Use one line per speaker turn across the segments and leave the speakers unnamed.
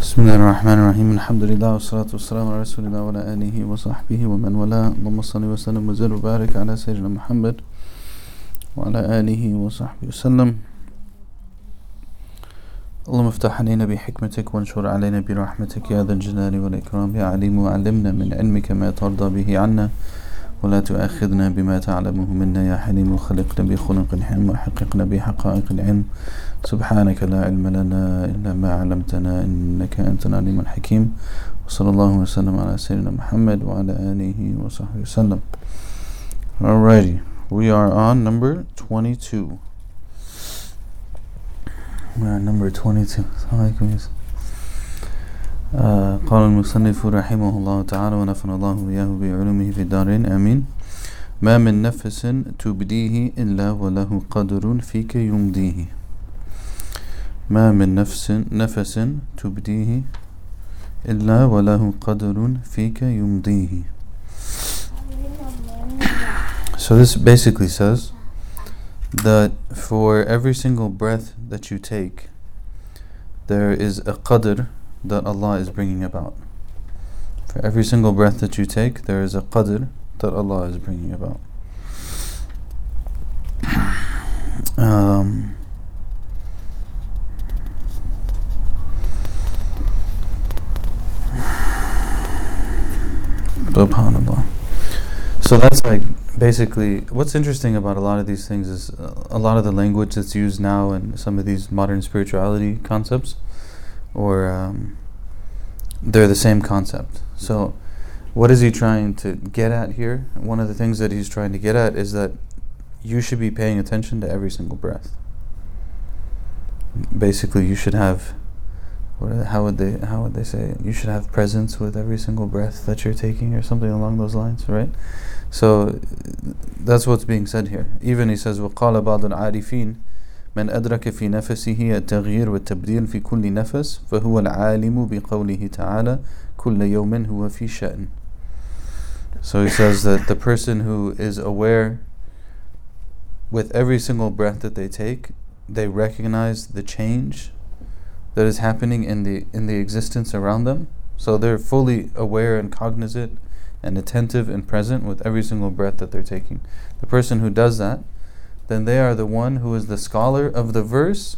بسم الله الرحمن الرحيم الحمد لله والصلاة والسلام على رسول الله وعلى آله وصحبه ومن والاه اللهم صل وسلم وزد وبارك على سيدنا محمد وعلى آله وصحبه وسلم اللهم افتح علينا بحكمتك وانشر علينا برحمتك يا ذا الجلال والإكرام يا عليم وعلمنا من علمك ما ترضى به عنا ولا تؤاخذنا بما تعلمه منا يا حليم. خلقنا بخلق الحلم وحققنا بحقائق العلم. سبحانك لا علم لنا إلا ما علمتنا إنك أنت العليم الحكيم. وصلى الله وسلم على سيدنا محمد وعلى آله وصحبه وسلم. Alrighty, we are on number 22 We are number 22 آه قال المصنف رحمه الله تعالى ونفعنا الله وإياه بعلومه في الدارين. آمين. ما من نفس تبديه إلا وله قدر فيك يمضيه ما من نفس نفس تبديه إلا وله قدر فيك يمضيه So this basically says that for every single breath that you take there is a qadr that Allah is bringing about. For every single breath that you take, there is a qadr that Allah is bringing about. Um, subhanallah. So that's like basically what's interesting about a lot of these things is uh, a lot of the language that's used now in some of these modern spirituality concepts or um, they're the same concept. So, what is he trying to get at here? One of the things that he's trying to get at is that you should be paying attention to every single breath. Basically, you should have. What, how would they? How would they say? It? You should have presence with every single breath that you're taking, or something along those lines, right? So, that's what's being said here. Even he says, وقال بعض العارفين من أدرك في نفسه التغيير والتبديل في كل نفس فهو العالم بقوله تعالى كل يوم هو في شأن So he says that the person who is aware with every single breath that they take, they recognize the change that is happening in the in the existence around them. So they're fully aware and cognizant and attentive and present with every single breath that they're taking. The person who does that then they are the one who is the scholar of the verse.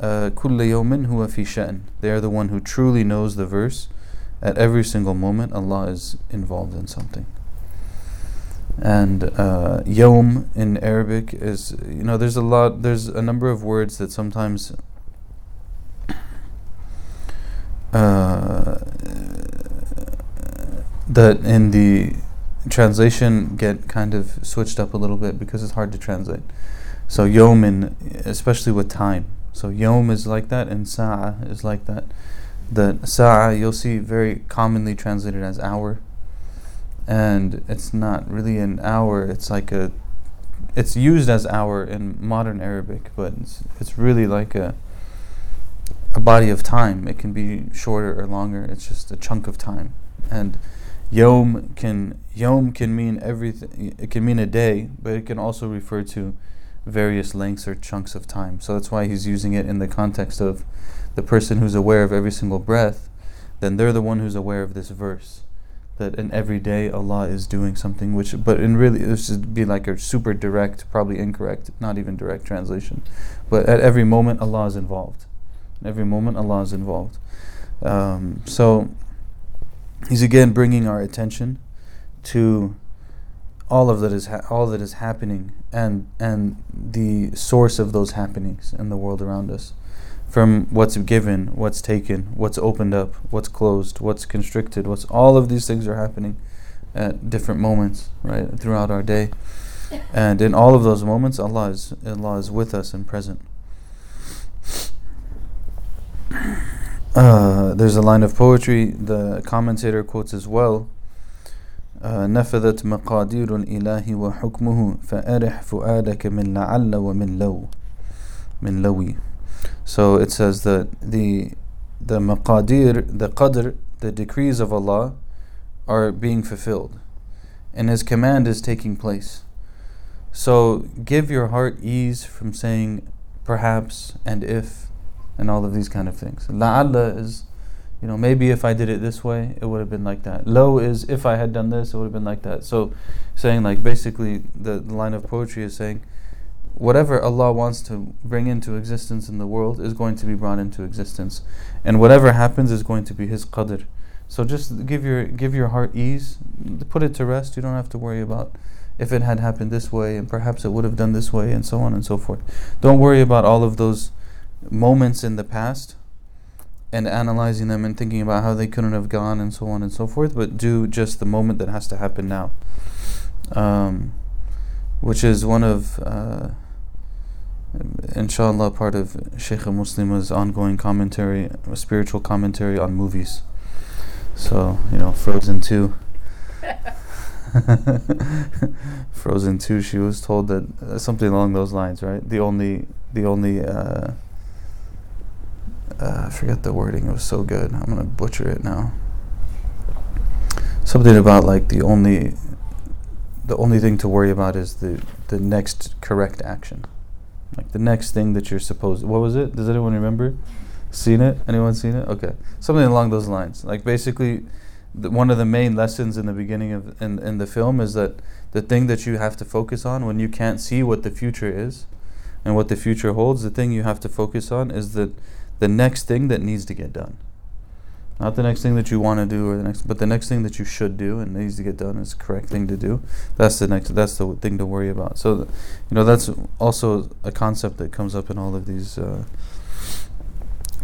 كل يوم هو في شأن. They are the one who truly knows the verse. At every single moment, Allah is involved in something. And uh, yom in Arabic is, you know, there's a lot, there's a number of words that sometimes uh, that in the translation get kind of switched up a little bit because it's hard to translate. So yom, in, especially with time. So yom is like that, and sa'a is like that. The sa'a you'll see very commonly translated as hour, and it's not really an hour. It's like a, it's used as hour in modern Arabic, but it's, it's really like a, a body of time. It can be shorter or longer. It's just a chunk of time, and Yom can yom can mean everything. It can mean a day, but it can also refer to various lengths or chunks of time. So that's why he's using it in the context of the person who's aware of every single breath. Then they're the one who's aware of this verse, that in every day Allah is doing something. Which, but in really, this would be like a super direct, probably incorrect, not even direct translation. But at every moment Allah is involved. Every moment Allah is involved. Um, so he's again bringing our attention to all of that is ha- all that is happening and and the source of those happenings in the world around us. From what's given what's taken what's opened up what's closed what's constricted what's all of these things are happening at different moments right throughout our day. And in all of those moments Allah is Allah is with us and present uh, there's a line of poetry the commentator quotes as well نفذت مقادير الإله وحكمه فأرح فؤادك من لعل ومن لو من لوي So it says that the the maqadir, the qadr, the decrees of Allah are being fulfilled and His command is taking place. So give your heart ease from saying perhaps and if and all of these kind of things. La'alla is you know, maybe if I did it this way, it would have been like that. Lo is if I had done this, it would have been like that. So, saying like basically the, the line of poetry is saying, whatever Allah wants to bring into existence in the world is going to be brought into existence, and whatever happens is going to be His qadr. So just give your give your heart ease, put it to rest. You don't have to worry about if it had happened this way, and perhaps it would have done this way, and so on and so forth. Don't worry about all of those moments in the past and analyzing them and thinking about how they couldn't have gone and so on and so forth, but do just the moment that has to happen now. Um, which is one of, uh, inshallah, part of Shaykh Muslim's ongoing commentary, spiritual commentary on movies. So, you know, Frozen 2. Frozen 2, she was told that uh, something along those lines, right? The only, the only, uh, uh, I forget the wording. It was so good. I'm gonna butcher it now. Something about like the only, the only thing to worry about is the the next correct action, like the next thing that you're supposed. What was it? Does anyone remember? Seen it? Anyone seen it? Okay, something along those lines. Like basically, the, one of the main lessons in the beginning of in in the film is that the thing that you have to focus on when you can't see what the future is, and what the future holds, the thing you have to focus on is that the next thing that needs to get done. Not the next thing that you want to do or the next but the next thing that you should do and needs to get done is the correct thing to do. That's the next that's the thing to worry about. So you know that's also a concept that comes up in all of these uh,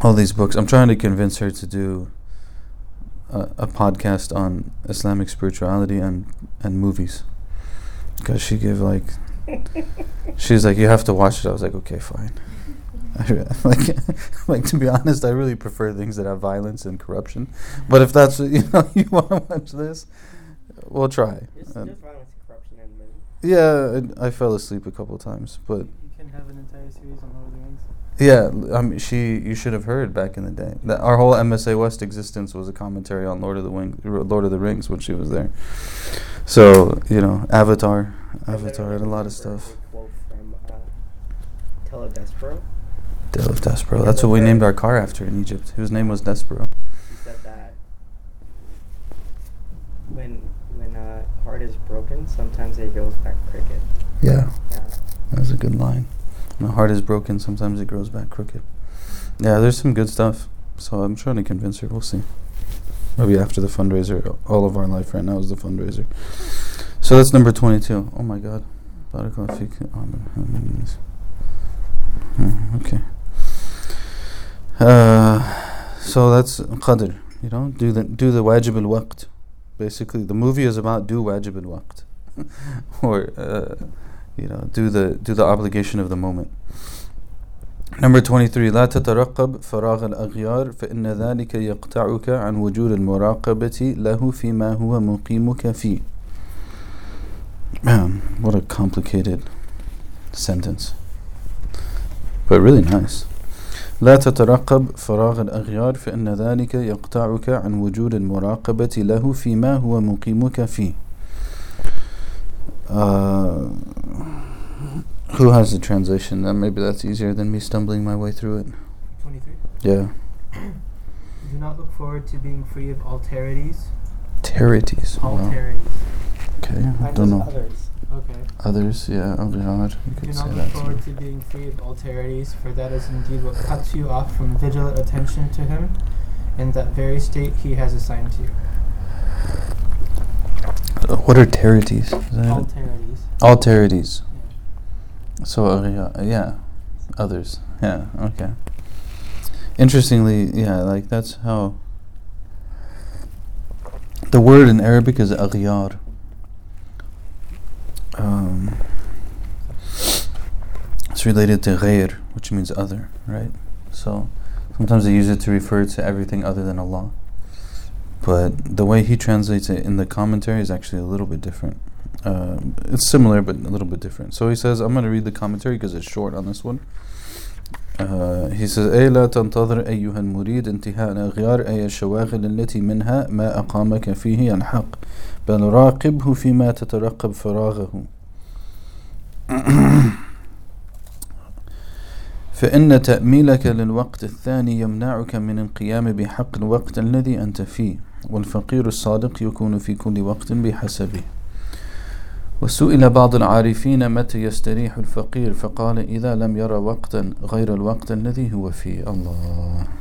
all these books. I'm trying to convince her to do a, a podcast on Islamic spirituality and and movies. Because she gave like she's like you have to watch it. I was like okay, fine. like, like to be honest, I really prefer things that have violence and corruption. But if that's you know you want to watch this, we'll try.
There's,
Um,
there's violence and corruption in the movie.
yeah, I, I fell asleep a couple times, but
You can have an entire series on Lord of the Rings.
yeah, I mean, she you should have heard back in the day that our whole MSA West existence was a commentary on Lord of the Wing, Lord of the Rings when she was there. So you know, Avatar, Avatar, and a lot of stuff.
Quote from uh, Tell
Dale of Despereaux. That's what we named our car after in Egypt. Whose name was Despereaux.
He said that when when a heart is broken, sometimes it goes back crooked.
Yeah.
Yeah.
That's a good line. My heart is broken, sometimes it grows back crooked. Yeah, there's some good stuff. So I'm trying to convince her. We'll see. Maybe after the fundraiser. All of our life right now is the fundraiser. So that's number 22. Oh my God. Barakallahu feek. Amen. Hmm, Okay. Uh, so that's qadr. You know, do the do the wajib al waqt. Basically, the movie is about do wajib al waqt, or uh, you know, do the do the obligation of the moment. Number 23 لا تترقب فراغ الأغيار فإن ذلك يقطعك عن وجود المراقبة له فيما هو مقيمك فيه Man, what a complicated sentence but really nice لا تترقب فراغ الأغيار فإن ذلك يقطعك عن وجود المراقبة له فيما هو مقيمك فيه uh, who has the translation? Then maybe that's easier than me stumbling my way through it.
23.
Yeah.
Do not look forward to being free of alterities.
Territies. Wow.
Alterities.
Okay, I don't know.
Others.
Okay.
Others, yeah, Aghiyar, you
Do
could say
not look
that
forward to being free of alterities, for that is indeed what cuts you off from vigilant attention to him, in that very state he has assigned to you.
Uh, what are territies? Is that it?
Alterities.
Alterities.
Yeah.
So, Aghiyar, yeah, others. Yeah, okay. Interestingly, yeah, like that's how. The word in Arabic is aghyar. Um, it's related to ghayr, which means other, right? So sometimes they use it to refer to everything other than Allah. But the way he translates it in the commentary is actually a little bit different. Uh, it's similar, but a little bit different. So he says, I'm going to read the commentary because it's short on this one. Uh, he says أي لا تنتظر أيها المريد انتهاء الأغيار أي الشواغل التي منها ما أقامك فيه الحق بل راقبه فيما تترقب فإن تأميلك للوقت الثاني يمنعك من القيام بحق الوقت الذي أنت فيه والفقير الصادق يكون في كل وقت بحسبه. وسئل بعض العارفين متى يستريح الفقير فقال إذا لم يرى وقتا غير الوقت الذي هو فيه. الله.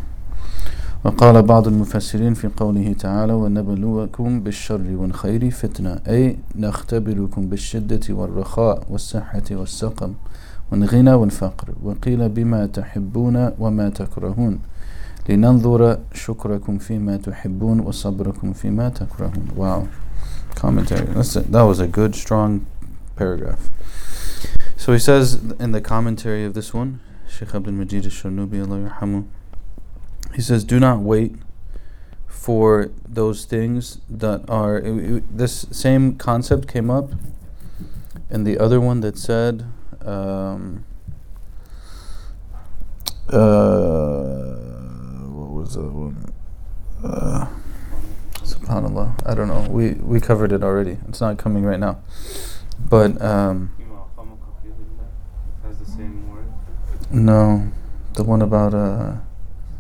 وقال بعض المفسرين في قوله تعالى ونبلوكم بالشر والخير فتنة. أي نختبركم بالشدة والرخاء والصحة والسقم والغنى والفقر وقيل بما تحبون وما تكرهون لننظر شكركم فيما تحبون وصبركم فيما تكرهون. Wow commentary. That's a, that was a good strong paragraph. So he says in the commentary of this one Sheikh Abdul Majid al-Sharnubi Allah yarhamu he says do not wait for those things that are it, it, this same concept came up in the other one that said um, uh, what was that one? Uh, subhanallah, I don't know. We we covered it already. It's not coming right now, but um,
has the same word.
no, the one about uh,
The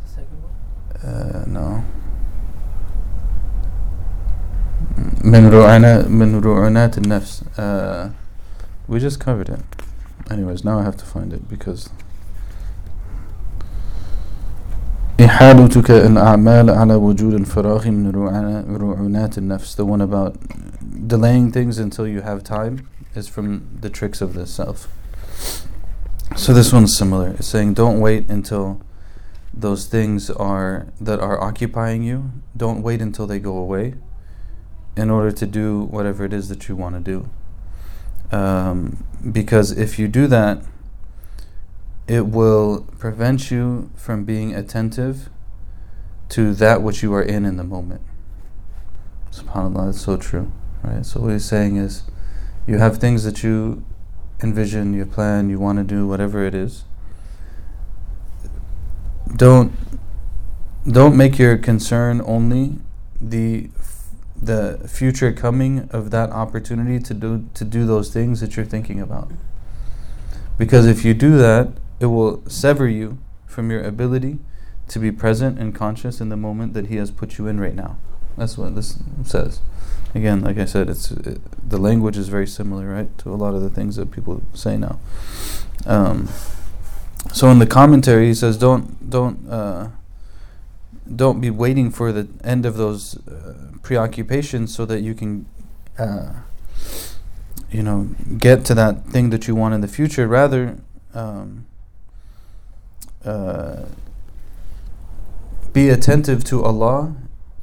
second one?
uh no. من رعنا من رعونات النفس uh, we just covered it anyways now I have to find it because إحالتك الأعمال على وجود الفراغ من رعنا- رعونات النفس the one about delaying things until you have time is from the tricks of the self so this one's similar it's saying don't wait until those things are that are occupying you don't wait until they go away in order to do whatever it is that you want to do. Um, because if you do that it will prevent you from being attentive to that which you are in in the moment. Subhanallah that's so true right? So what he's saying is you have things that you envision you plan you want to do whatever it is don't don't make your concern only the the future coming of that opportunity to do to do those things that you're thinking about. Because if you do that it will sever you from your ability to be present and conscious in the moment that he has put you in right now. That's what this says. Again like i said it's it, the language is very similar right to a lot of the things that people say now. Um, so in the commentary he says don't don't uh, don't be waiting for the end of those uh, preoccupations so that you can uh, you know get to that thing that you want in the future. Rather um, uh, be attentive to Allah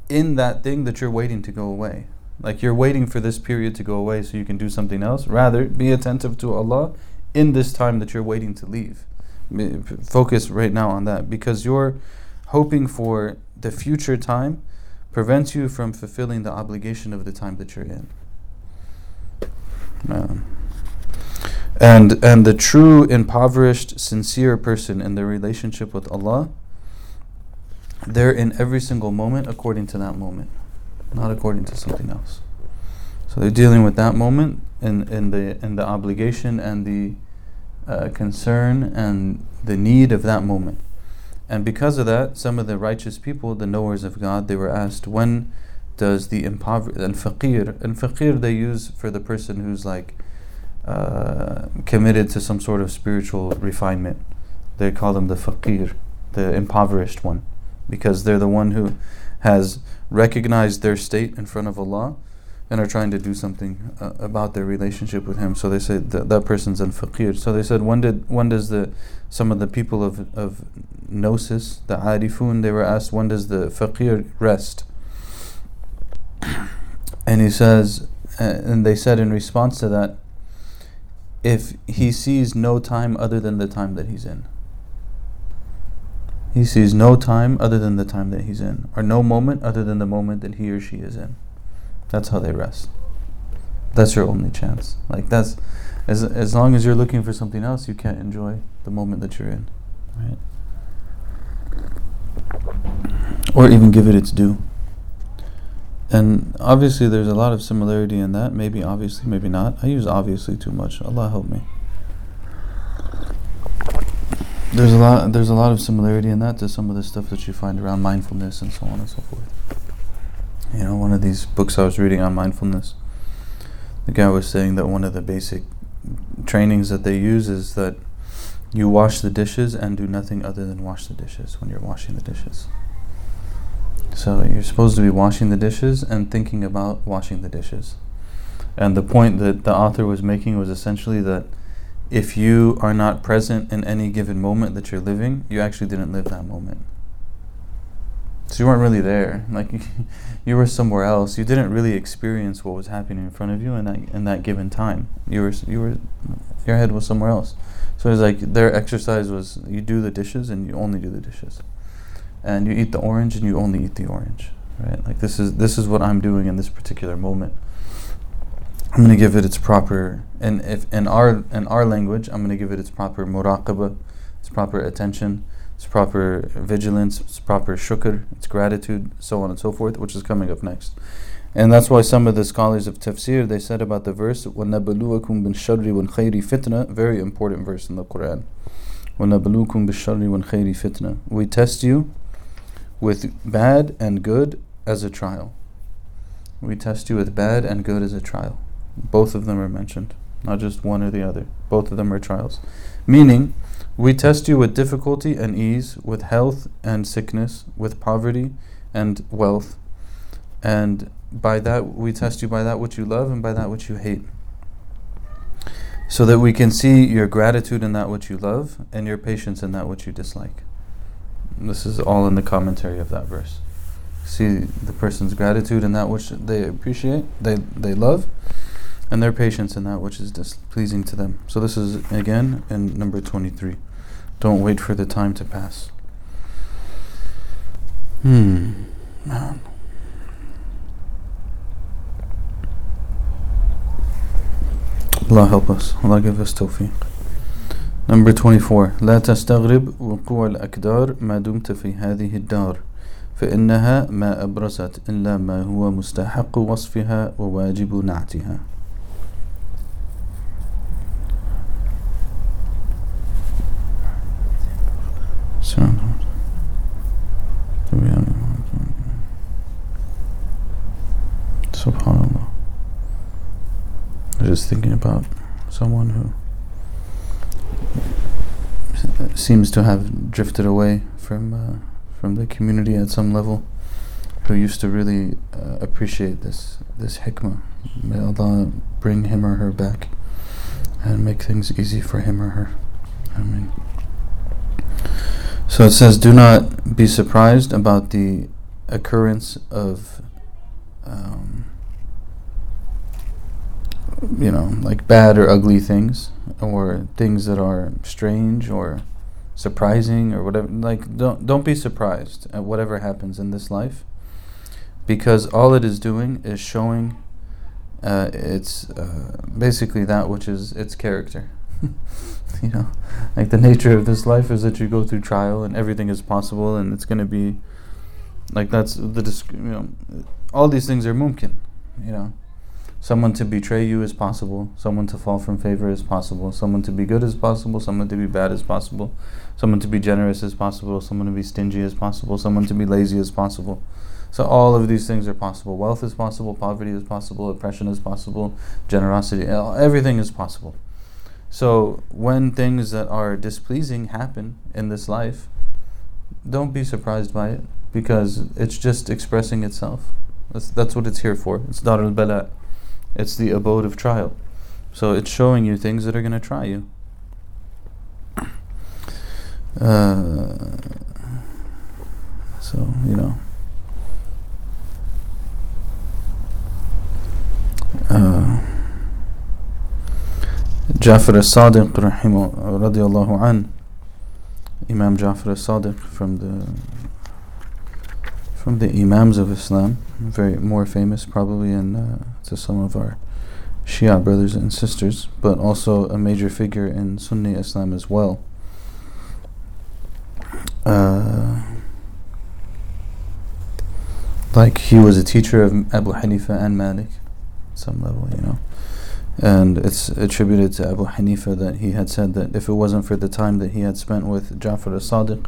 in that thing that you're waiting to go away. Like you're waiting for this period to go away so you can do something else. Rather be attentive to Allah in this time that you're waiting to leave focus right now on that because you're hoping for the future time prevents you from fulfilling the obligation of the time that you're in. Um, and and the true impoverished, sincere person in their relationship with Allah, they're in every single moment according to that moment, not according to something else. So they're dealing with that moment in, in the in the obligation and the uh, concern and the need of that moment. And because of that, some of the righteous people, the knowers of God, they were asked, when does the impoverished, and faqir, and faqir they use for the person who's like uh, committed to some sort of spiritual refinement. They call them the faqir, the impoverished one, because they're the one who has recognized their state in front of Allah and are trying to do something uh, about their relationship with Him. So they say that that person's an faqir. So they said, when did when does the some of the people of of gnosis, the arifun, they were asked, when does the faqir rest? And he says, uh, and they said in response to that, if he sees no time other than the time that he's in. He sees no time other than the time that he's in, or no moment other than the moment that he or she is in. That's how they rest. That's your only chance. Like that's as as long as you're looking for something else, you can't enjoy the moment that you're in, right? Or even give it its due. And obviously, there's a lot of similarity in that. Maybe obviously, maybe not. I use obviously too much. Allah help me. there's a lot there's a lot of similarity in that to some of the stuff that you find around mindfulness and so on and so forth. You know, one of these books I was reading on mindfulness, the guy was saying that one of the basic trainings that they use is that you wash the dishes and do nothing other than wash the dishes when you're washing the dishes. So you're supposed to be washing the dishes and thinking about washing the dishes. And the point that the author was making was essentially that if you are not present in any given moment that you're living, you actually didn't live that moment. So you weren't really there. Like you were somewhere else. You didn't really experience what was happening in front of you in that in that given time. You were you were your head was somewhere else. So it's like their exercise was you do the dishes and you only do the dishes. And you eat the orange and you only eat the orange. Right? Like this is this is what I'm doing in this particular moment. I'm going to give it its proper and if in our in our language I'm going to give it its proper muraqabah, its proper attention, its proper vigilance, its proper shukr, its gratitude, so on and so forth, which is coming up next. And that's why some of the scholars of tafsir they said about the verse وَنَبَلُوَكُمْ بِالشَّرِّ وَالْخَيْرِ fitna, very important verse in the Quran. وَنَبَلُوكُمْ بِالشَّرِّ وَالْخَيْرِ fitna. We test you with bad and good as a trial. We test you with bad and good as a trial. Both of them are mentioned, not just one or the other. Both of them are trials. Meaning, we test you with difficulty and ease, with health and sickness, with poverty and wealth. And by that, we test you by that which you love and by that which you hate. So that we can see your gratitude in that which you love and your patience in that which you dislike. This is all in the commentary of that verse. See the person's gratitude in that which they appreciate, they, they love, and their patience in that which is displeasing to them. So this is again in number 23. Don't wait for the time to pass. Hmm. Man. Allah help us. Allah give us tawfiq. Number 24 لا تستغرب وقوع الأكدار ما دمت في هذه الدار فإنها ما أبرزت إلا ما هو مستحق وصفها وواجب نعتها Subhanallah. I'm just thinking about someone who seems to have drifted away from uh, from the community at some level, who used to really uh, appreciate this this hikmah. May Allah bring him or her back and make things easy for him or her. I mean. So it says, do not be surprised about the occurrence of, um, you know, like bad or ugly things, or things that are strange or surprising or whatever. Like, don't don't be surprised at whatever happens in this life, because all it is doing is showing. Uh, it's uh, basically that which is its character. you know, like the nature of this life is that you go through trial and everything is possible and it's going to be like that's the you know all these things are mumkin you know someone to betray you is possible someone to fall from favor is possible someone to be good is possible someone to be bad is possible someone to be generous is possible someone to be stingy is possible someone to be lazy is possible so all of these things are possible wealth is possible poverty is possible oppression is possible generosity uh, everything is possible so when things that are displeasing happen in this life, don't be surprised by it because it's just expressing itself. That's, that's what it's here for. It's Dar al Bala. It's the abode of trial. So it's showing you things that are going to try you. Uh, so, you know. Uh, Jafar as-Sadiq radiallahu an Imam Jafar as-Sadiq from the from the Imams of Islam very more famous probably in uh, to some of our Shia brothers and sisters but also a major figure in Sunni Islam as well uh, like he was a teacher of Abu Hanifa and Malik some level you know And it's attributed to Abu Hanifa that he had said that if it wasn't for the time that he had spent with Ja'far as-Sadiq,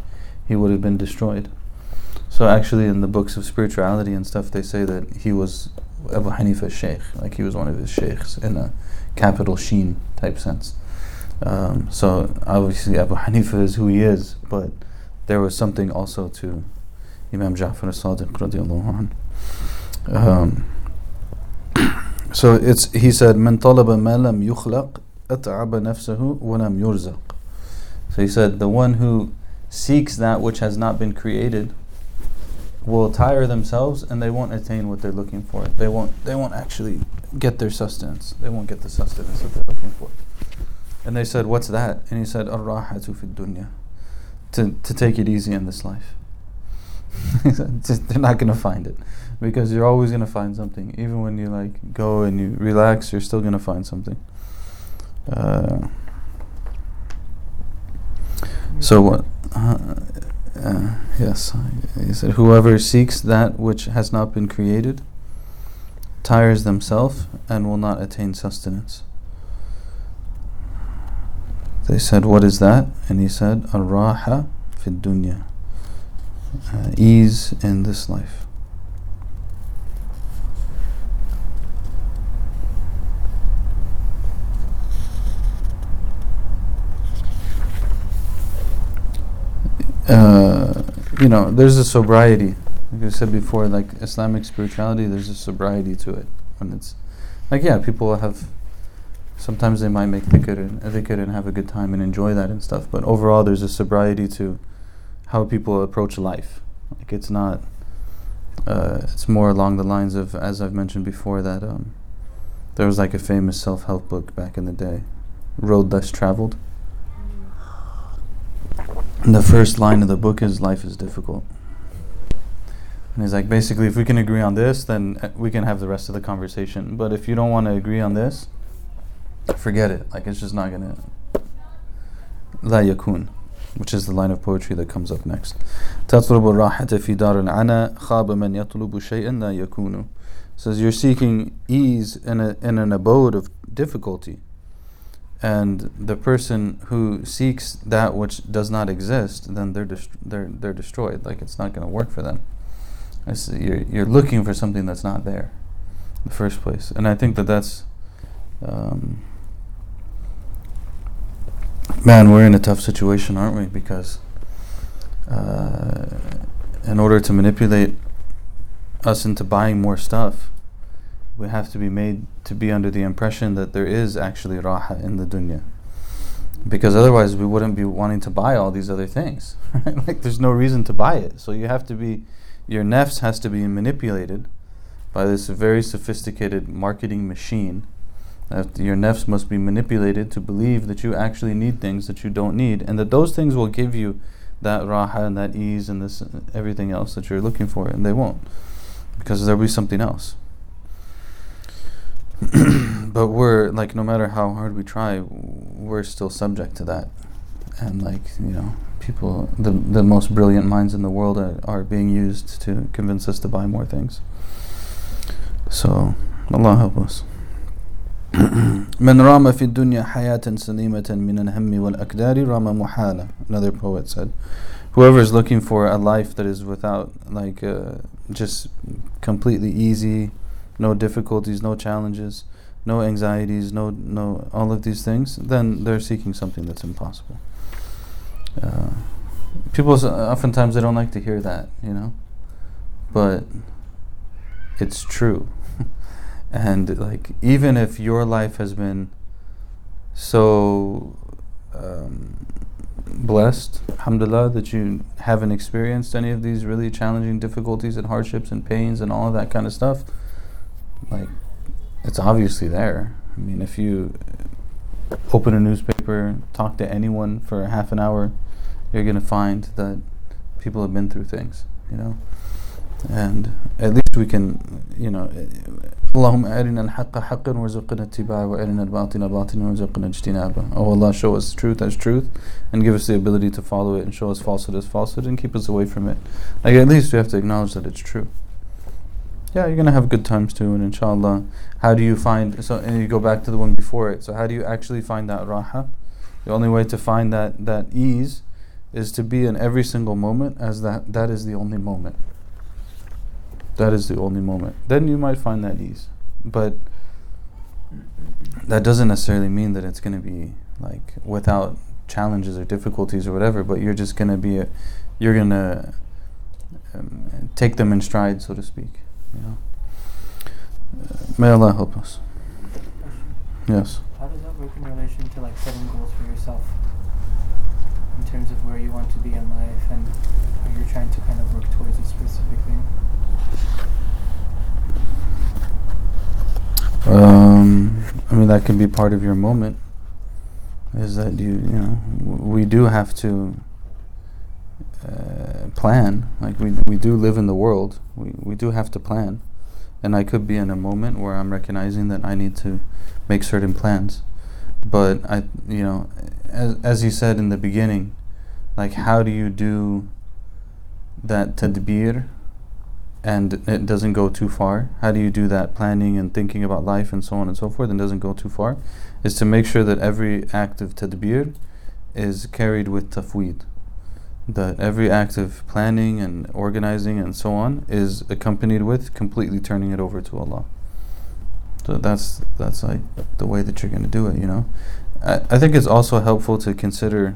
he would have been destroyed. So actually in the books of spirituality and stuff, they say that he was Abu Hanifa's sheikh, like he was one of his sheikhs in a capital sheen type sense. Um, so obviously Abu Hanifa is who he is, but there was something also to Imam Ja'far as-Sadiq radiallahu anhu. Um, so it's he said من طلب ما لم يخلق أتعب نفسه ولم يرزق. So he said the one who seeks that which has not been created will tire themselves and they won't attain what they're looking for. They won't they won't actually get their sustenance. They won't get the sustenance that they're looking for. And they said, What's that? And he said, Ar-rahatu fi dunya. To to take it easy in this life. They're not gonna find it. Because you're always gonna find something. Even when you like go and you relax, you're still gonna find something. Uh, so what? Uh, uh, yes, he said, whoever seeks that which has not been created tires themselves and will not attain sustenance. They said, what is that? And he said, ar-raha fi dunya, uh, ease in this life. Uh, you know, there's a sobriety. Like I said before, like Islamic spirituality, there's a sobriety to it. When it's like, yeah, people have. Sometimes they might make dhikr and dhikr and have a good time and enjoy that and stuff. But overall, there's a sobriety to how people approach life. Like it's not. Uh, it's more along the lines of, as I've mentioned before, that um, there was like a famous self-help book back in the day, Road Less Traveled And the first line of the book is life is difficult. And he's like, basically, if we can agree on this, then uh, we can have the rest of the conversation. But if you don't want to agree on this, forget it. Like, it's just not going to. La yakun, which is the line of poetry that comes up next. تطلب الراحة في دار العنا خاب من يطلب شيئا لا يكون. Says you're seeking ease in, a, in an abode of difficulty and the person who seeks that which does not exist, then they're dest- they're they're destroyed. Like it's not going to work for them. It's, you're you're looking for something that's not there, in the first place. And I think that that's, um, man, we're in a tough situation, aren't we? Because uh, in order to manipulate us into buying more stuff, we have to be made to be under the impression that there is actually raha in the dunya. Because otherwise, we wouldn't be wanting to buy all these other things. Right? like, there's no reason to buy it. So, you have to be, your nefs has to be manipulated by this very sophisticated marketing machine. That your nefs must be manipulated to believe that you actually need things that you don't need, and that those things will give you that raha and that ease and this everything else that you're looking for, and they won't, because there'll be something else. but we're like no matter how hard we try we're still subject to that and like you know people the the most brilliant minds in the world are, are being used to convince us to buy more things so Allah help us من رام في الدنيا حياة سليمة من الهم والأكدار رام محالة another poet said whoever is looking for a life that is without like uh, just completely easy no difficulties, no challenges, no anxieties, no no all of these things, then they're seeking something that's impossible. Uh, people oftentimes they don't like to hear that, you know, but it's true. and like even if your life has been so um, blessed, alhamdulillah, that you haven't experienced any of these really challenging difficulties and hardships and pains and all of that kind of stuff like it's obviously there. I mean, if you open a newspaper, talk to anyone for half an hour, you're gonna find that people have been through things, you know. And at least we can, you know, اللهم أرنا الحق حقا وارزقنا اتباعه وأرنا الباطل باطلا وارزقنا اجتنابه. Oh Allah, show us truth as truth and give us the ability to follow it and show us falsehood as falsehood and keep us away from it. Like at least we have to acknowledge that it's true. Yeah, you're gonna have good times too, and inshallah. How do you find so? And you go back to the one before it. So how do you actually find that raha? The only way to find that that ease is to be in every single moment as that that is the only moment. That is the only moment. Then you might find that ease, but that doesn't necessarily mean that it's to be like without challenges or difficulties or whatever. But you're just to be, a, you're to um, take them in stride, so to speak. You know. Uh, may Allah help us. Yes.
How does that work in relation to like setting goals for yourself in terms of where you want to be in life and how you're trying to kind of work towards a specific thing?
Um, I mean, that can be part of your moment. Is that you, you know, w- we do have to uh, plan. Like we we do live in the world. We we do have to plan, and I could be in a moment where I'm recognizing that I need to make certain plans. But I, you know, as as you said in the beginning, like how do you do that tadbir and it doesn't go too far. How do you do that planning and thinking about life and so on and so forth and doesn't go too far? Is to make sure that every act of tadbir is carried with tafweed. That every act of planning and organizing and so on is accompanied with completely turning it over to Allah. So that's that's like the way that you're going to do it, you know. I, I think it's also helpful to consider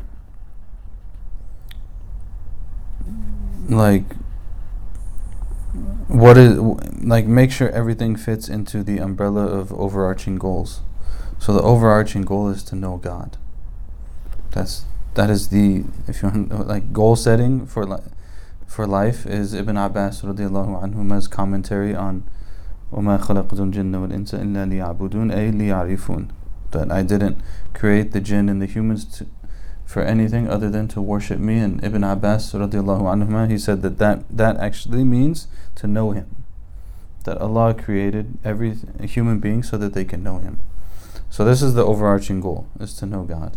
like what is like make sure everything fits into the umbrella of overarching goals so the overarching goal is to know god that's that is the if you want like goal setting for li- for life is ibn abbas radiallahu anhuma's commentary on وما خلقت الجن والإنس إلا ليعبدون أي ليعرفون that I didn't create the jinn and the humans to, for anything other than to worship me. And Ibn Abbas radiallahu anhuma, he said that, that that actually means to know Him. That Allah created every human being so that they can know Him. So this is the overarching goal: is to know God.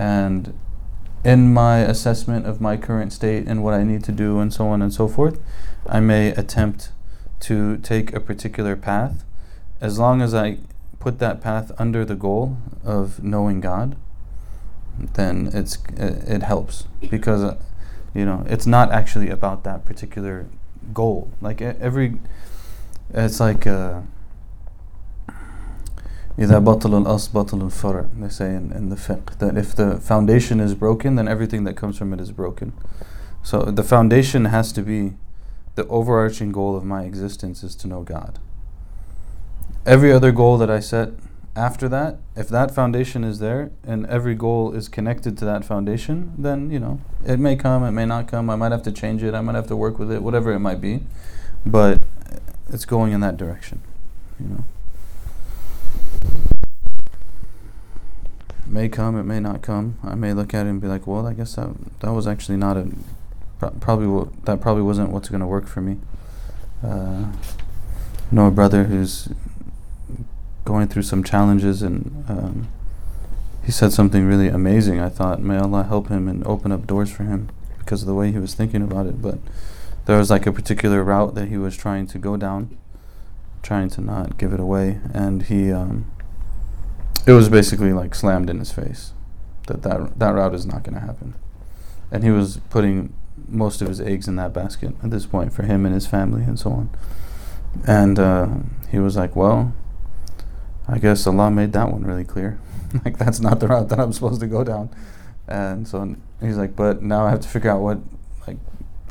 And in my assessment of my current state and what I need to do and so on and so forth, I may attempt to take a particular path, as long as I put that path under the goal of knowing God then it's it, it helps. Because uh, you know it's not actually about that particular goal. Like every it's like uh, إذا بطل الأصل بطل الفرع they say in, in the fiqh that if the foundation is broken then everything that comes from it is broken so the foundation has to be the overarching goal of my existence is to know God every other goal that I set after that, if that foundation is there and every goal is connected to that foundation, then you know it may come, it may not come. I might have to change it. I might have to work with it, whatever it might be, but it's going in that direction. You know, May come, it may not come. I may look at it and be like, well, I guess that that was actually not a probably w- that probably wasn't what's going to work for me. Uh, know a brother who's going through some challenges and um, he said something really amazing. I thought, may Allah help him and open up doors for him because of the way he was thinking about it. But there was like a particular route that he was trying to go down, trying to not give it away, and he, um, it was basically like slammed in his face that that, that route is not going to happen. And he was putting most of his eggs in that basket at this point for him and his family and so on. And uh, he was like, well, I guess Allah made that one really clear. like that's not the route that I'm supposed to go down. And so he's like, but now I have to figure out what, like,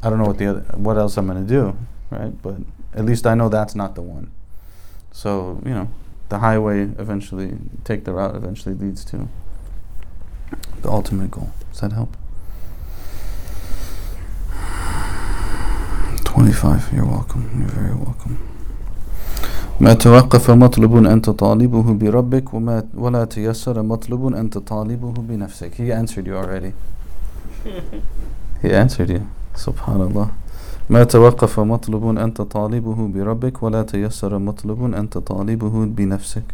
I don't know what the other, what else I'm gonna do, right? But at least I know that's not the one. So you know, the highway eventually, take the route eventually leads to the ultimate goal. Does that help? Twenty-five. You're welcome. You're very welcome. ما توقف مطلب أنت طالبه بربك وما ولا تيسر مطلب أنت طالبه بنفسك. He answered you already. He answered you. Subhanallah. ما توقف مطلب أنت طالبه بربك ولا تيسر مطلب أنت طالبه بنفسك.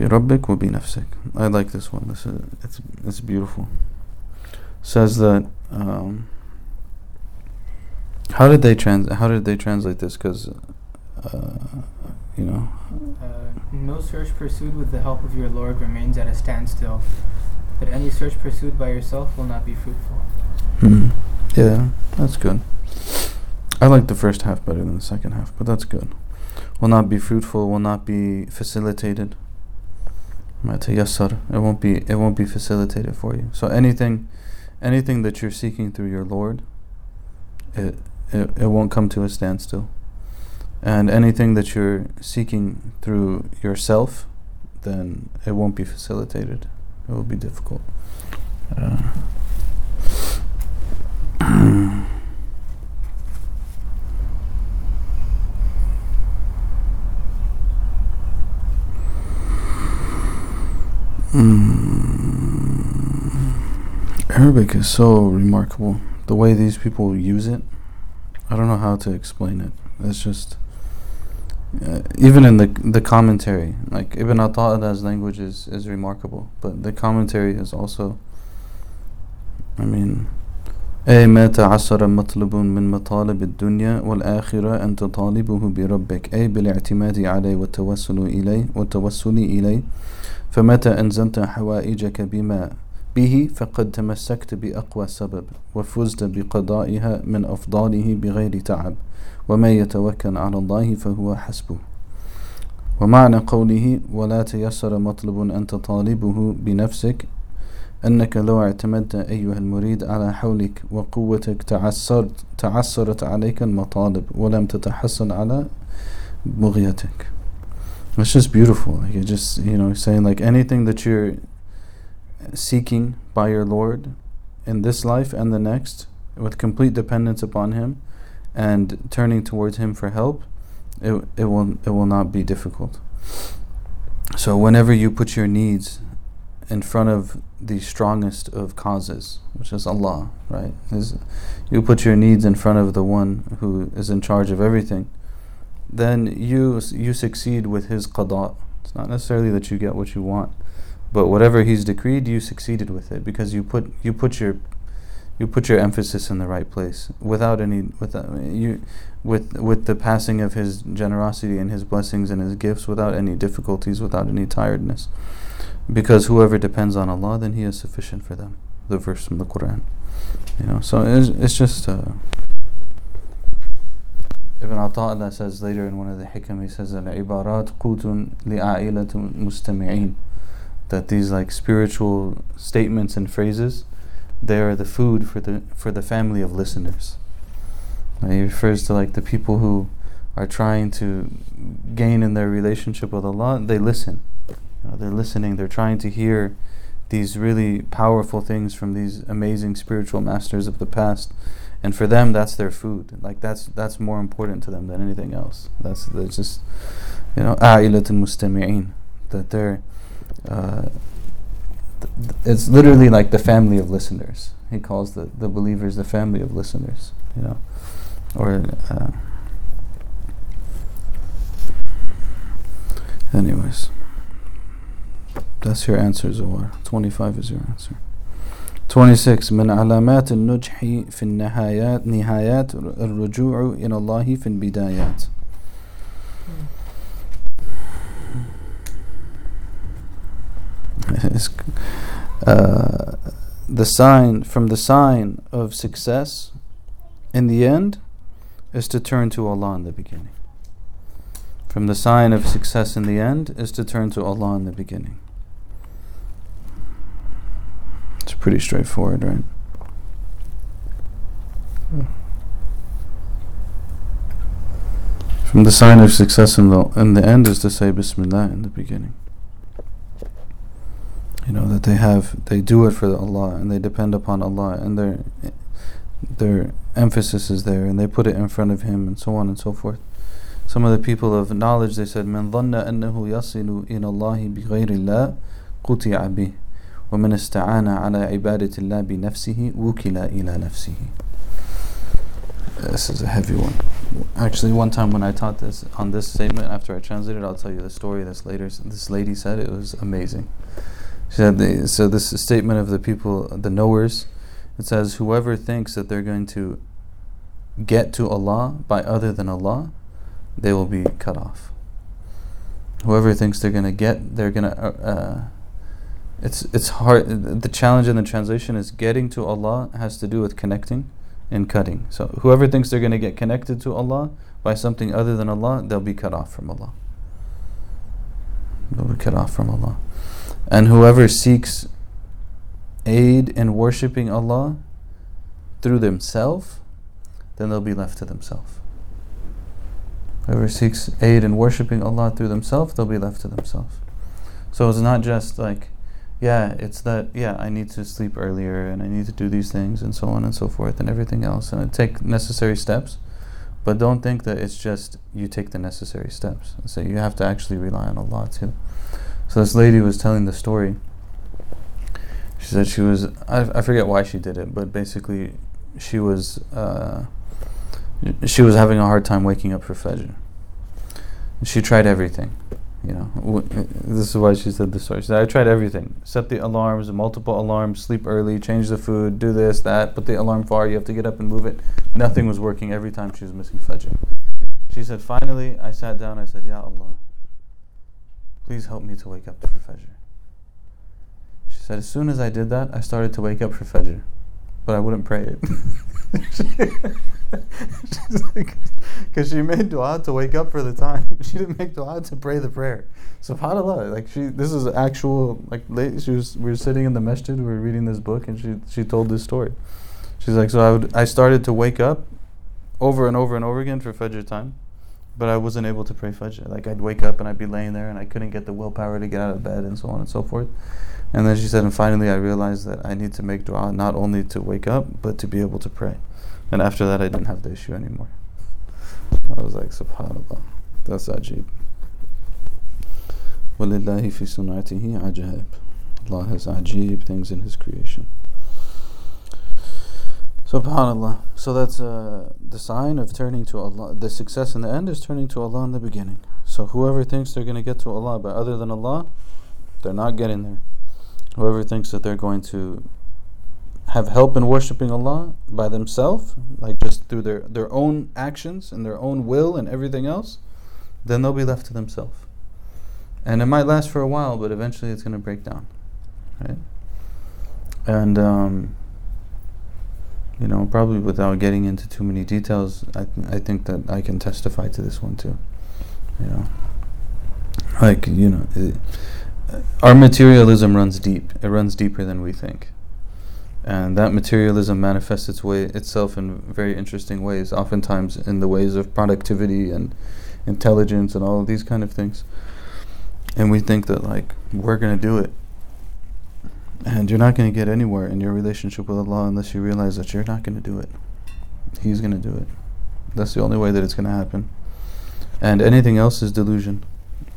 بربك وبنفسك. I like this one. This is, it's it's beautiful. Says that um, How did they trans? How did they translate this? Because, uh, you know,
Uh, no search pursued with the help of your Lord remains at a standstill, but any search pursued by yourself will not be fruitful.
hmm. yeah, that's good. I like the first half better than the second half, but that's good. Will not be fruitful. Will not be facilitated. It won't be. It won't be facilitated for you. So anything, anything that you're seeking through your Lord, it it, it won't come to a standstill. And anything that you're seeking through yourself, then it won't be facilitated. It will be difficult. Uh, Mm. Arabic is so remarkable. The way these people use it, I don't know how to explain it. It's just uh, even in the the commentary, like Ibn Ata'illah's language is, is remarkable, but the commentary is also. I mean, أي ما تعسر مطلب من مطالب الدنيا والآخرة أن تطالبه بربك أي بالاعتماد عليه والتوسل إليه والتوسل إليه. فمتى أنزلت حوائجك بما به فقد تمسكت بأقوى سبب وفزت بقضائها من أفضاله بغير تعب. ومن يتوكل على الله فهو حسبه. ومعنى قوله ولا تيسر مطلب أن تطالبه بنفسك أنك لو اعتمدت أيها المريد على حولك وقوتك تعسرت تعسرت عليك المطالب ولم تتحصل على بغيتك It's just beautiful. Like it just you know saying like anything that you're seeking by your Lord in this life and the next with complete dependence upon Him and turning towards Him for help, it it will it will not be difficult. So whenever you put your needs in front of the strongest of causes, which is Allah, right? Is you put your needs in front of the one who is in charge of everything, then you you succeed with his qada. It's not necessarily that you get what you want, but whatever he's decreed, you succeeded with it because you put you put your you put your emphasis in the right place without any without you with with the passing of his generosity and his blessings and his gifts without any difficulties without any tiredness because whoever depends on Allah then he is sufficient for them. The verse from the Quran. You know so it's, it's just uh, Ibn Ata'illah says later in one of the hikam he says al-ibarat qutun li'a'ilatul mustami'in. That these like spiritual statements and phrases they are the food for the for the family of listeners. And he refers to like the people who are trying to gain in their relationship with Allah they listen know, they're listening they're trying to hear these really powerful things from these amazing spiritual masters of the past. And for them that's their food. Like that's that's more important to them than anything else. That's that's just you know a'ilatul mustami'in that they're uh, th- it's literally like the family of listeners. He calls the, the believers the family of listeners you know. Or uh, anyways that's your answer Zawar 25 is your answer 26 من علامات النجح في النهايات نهايات الرجوع إلى الله في البدايات It's, uh, the sign from the sign of success in the end is to turn to Allah in the beginning. From the sign of success in the end is to turn to Allah in the beginning. it's pretty straightforward, right? From the sign of success in the, in the end is to say Bismillah in the beginning. You know that they have they do it for Allah and they depend upon Allah and their their emphasis is there and they put it in front of Him and so on and so forth. Some of the people of knowledge they said, "Man dhanna annahu yasilu in Allahi bighayri Allah quti'a. ومن استعان على عبادة الله بنفسه وكل إلى نفسه This is a heavy one. Actually, one time when I taught this on this statement, after I translated, I'll tell you the story. This later, this lady said it was amazing. She said, the, so this statement of the people, the knowers, it says, whoever thinks that they're going to get to Allah by other than Allah, they will be cut off. Whoever thinks they're going to get, they're going to. Uh, uh, it's it's hard. The challenge in the translation is getting to Allah has to do with connecting and cutting. So whoever thinks they're going to get connected to Allah by something other than Allah, they'll be cut off from Allah. They'll be cut off from Allah. And whoever seeks aid in worshipping Allah through themselves, then they'll be left to themselves. Whoever seeks aid in worshipping Allah through themselves, they'll be left to themselves. So it's not just like, yeah, it's that, yeah, I need to sleep earlier and I need to do these things and so on and so forth and everything else. And take necessary steps. But don't think that it's just you take the necessary steps. So you have to actually rely on Allah too. So this lady was telling the story. She said she was, I, I forget why she did it, but basically she was, uh, she was having a hard time waking up for Fajr. She tried everything. You know, w- this is why she said the story. She said, I tried everything. Set the alarms, multiple alarms, sleep early, change the food, do this, that, put the alarm far, you have to get up and move it. Nothing was working every time she was missing Fajr. She said, finally, I sat down, I said, Ya Allah, please help me to wake up for Fajr. She said, as soon as I did that, I started to wake up for Fajr, but I wouldn't pray it. Because she made dua to wake up for the time. She didn't make dua to pray the prayer. SubhanAllah. Like she, this is actual. Like late, she was. We were sitting in the masjid. We were reading this book, and she she told this story. She's like, so I would. I started to wake up, over and over and over again for Fajr time, but I wasn't able to pray Fajr. Like I'd wake up and I'd be laying there, and I couldn't get the willpower to get out of bed, and so on and so forth. And then she said, and finally I realized that I need to make dua not only to wake up, but to be able to pray. And after that, I didn't have the issue anymore. I was like, Subhanallah, that's ajib. وَلِلَّهِ فِي صُنْعَتِهِ عَجَائِبٌ Allah has ajib things in His creation. Subhanallah. So that's uh, the sign of turning to Allah. The success in the end is turning to Allah in the beginning. So whoever thinks they're going to get to Allah, but other than Allah, they're not getting there. Whoever thinks that they're going to have help in worshiping Allah by themselves, like just through their, their own actions and their own will and everything else, then they'll be left to themselves. And it might last for a while, but eventually it's going to break down. Right? And, um, you know, probably without getting into too many details, I, th- I think that I can testify to this one too. You know, like, you know, it, uh, our materialism runs deep, it runs deeper than we think. And that materialism manifests its way itself in very interesting ways oftentimes in the ways of productivity and intelligence and all of these kind of things. And we think that like we're to do it and you're not going to get anywhere in your relationship with Allah unless you realize that you're not going to do it. He's going to do it. That's the only way that it's going to happen. And anything else is delusion.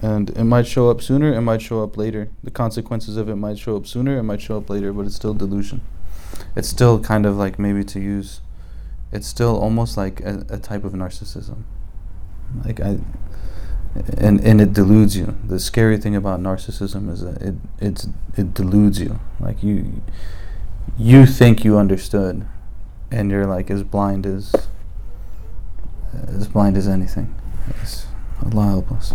And it might show up sooner it might show up later. The consequences of it might show up sooner it might show up later but it's still delusion. It's still kind of like maybe to use it's still almost like a, a type of narcissism. Like i and and it deludes you the scary thing about narcissism is that it it's it deludes you like you you think you understood and you're like as blind as as blind as anything yes. Allah help us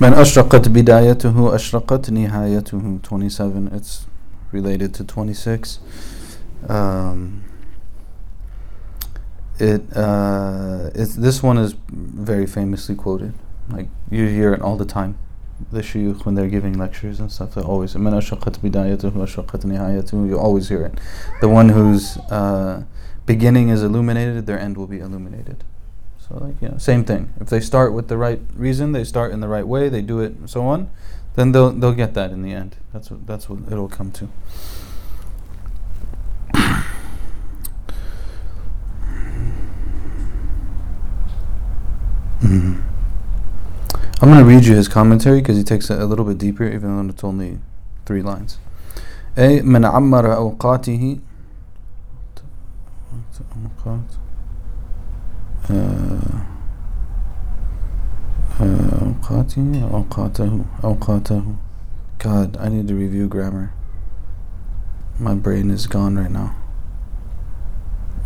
من أشرقت بدايته أشرقت نهايته 27 it's related to 26 um, it uh, it's, this one is very famously quoted. Like you hear it all the time. The shuyukh when they're giving lectures and stuff, they always You always hear it. The one whose uh, beginning is illuminated, their end will be illuminated. So like you know, same thing. If they start with the right reason, they start in the right way, they do it, and so on, then they'll they'll get that in the end. That's what that's what it'll come to. Mhm. I'm going to read you his commentary because he takes it a little bit deeper, even though it's only three lines. أي من عمر أوقاته أوقات أوقاته أوقاته أوقاته God, I need to review grammar. my brain is gone right now.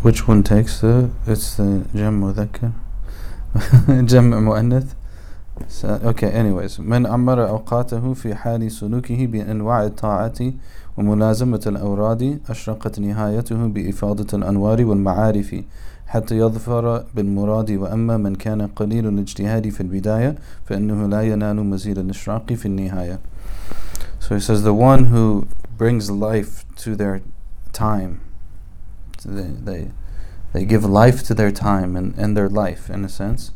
Which one takes the? It's the jam مذكر. جمع مؤنث. So, okay, anyways. من أمر أوقاته في حال سلوكه بأنواع الطاعات وملازمة الأوراد أشرقت نهايته بإفاضة الأنوار والمعارف حتى يظفر بالمراد وأما من كان قليل الاجتهاد في البداية فإنه لا ينال مزيد الإشراق في النهاية So he says the one who brings life to their time they, they, they give life to their time and, and their life in a sense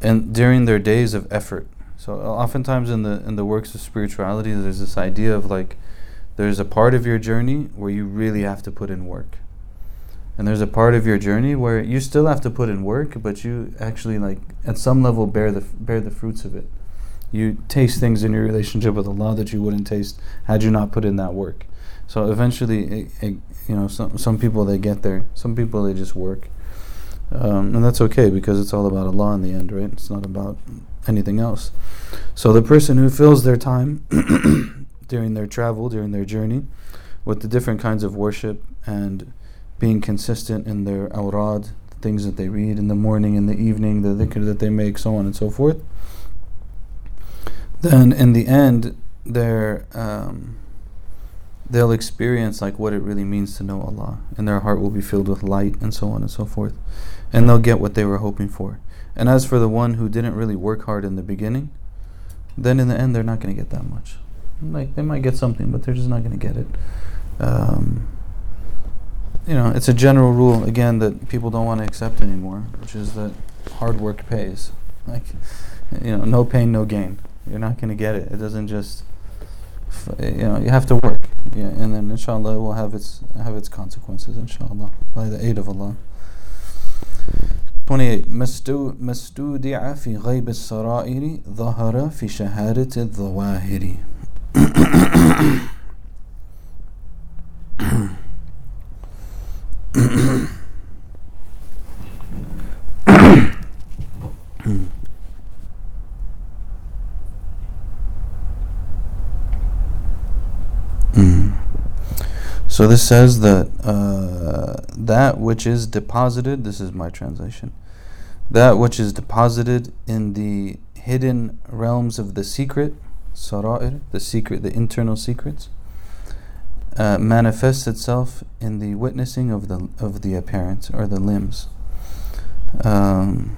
and during their days of effort. So uh, oftentimes in the in the works of spirituality there's this idea of like there's a part of your journey where you really have to put in work. And there's a part of your journey where you still have to put in work but you actually like at some level bear the bear the fruits of it. You taste things in your relationship with Allah that you wouldn't taste had you not put in that work so eventually it, it, you know some some people they get there. Some people they just work. Um, and that's okay because it's all about Allah in the end right? It's not about anything else. So the person who fills their time during their travel during their journey with the different kinds of worship and being consistent in their awrad, the things that they read in the morning, in the evening, the dhikr that they make, so on and so forth, then in the end, they're, um, they'll experience like what it really means to know Allah, and their heart will be filled with light, and so on and so forth, and they'll get what they were hoping for. And as for the one who didn't really work hard in the beginning, then in the end, they're not going to get that much. Like they might get something, but they're just not going to get it. Um, you know, it's a general rule again that people don't want to accept anymore, which is that hard work pays. Like, you know, no pain, no gain. You're not going to get it. It doesn't just, you know, you have to work Yeah, and then inshallah it will have its have its consequences. Inshallah, by the aid of Allah. 28 مستودع في غيب السرائر ظهر في شهادة الظواهر So this says that uh, that which is deposited, this is my translation, that which is deposited in the hidden realms of the secret, sara'ir, the secret, the internal secrets, uh, manifests itself in the witnessing of the of the apparent or the limbs. Um,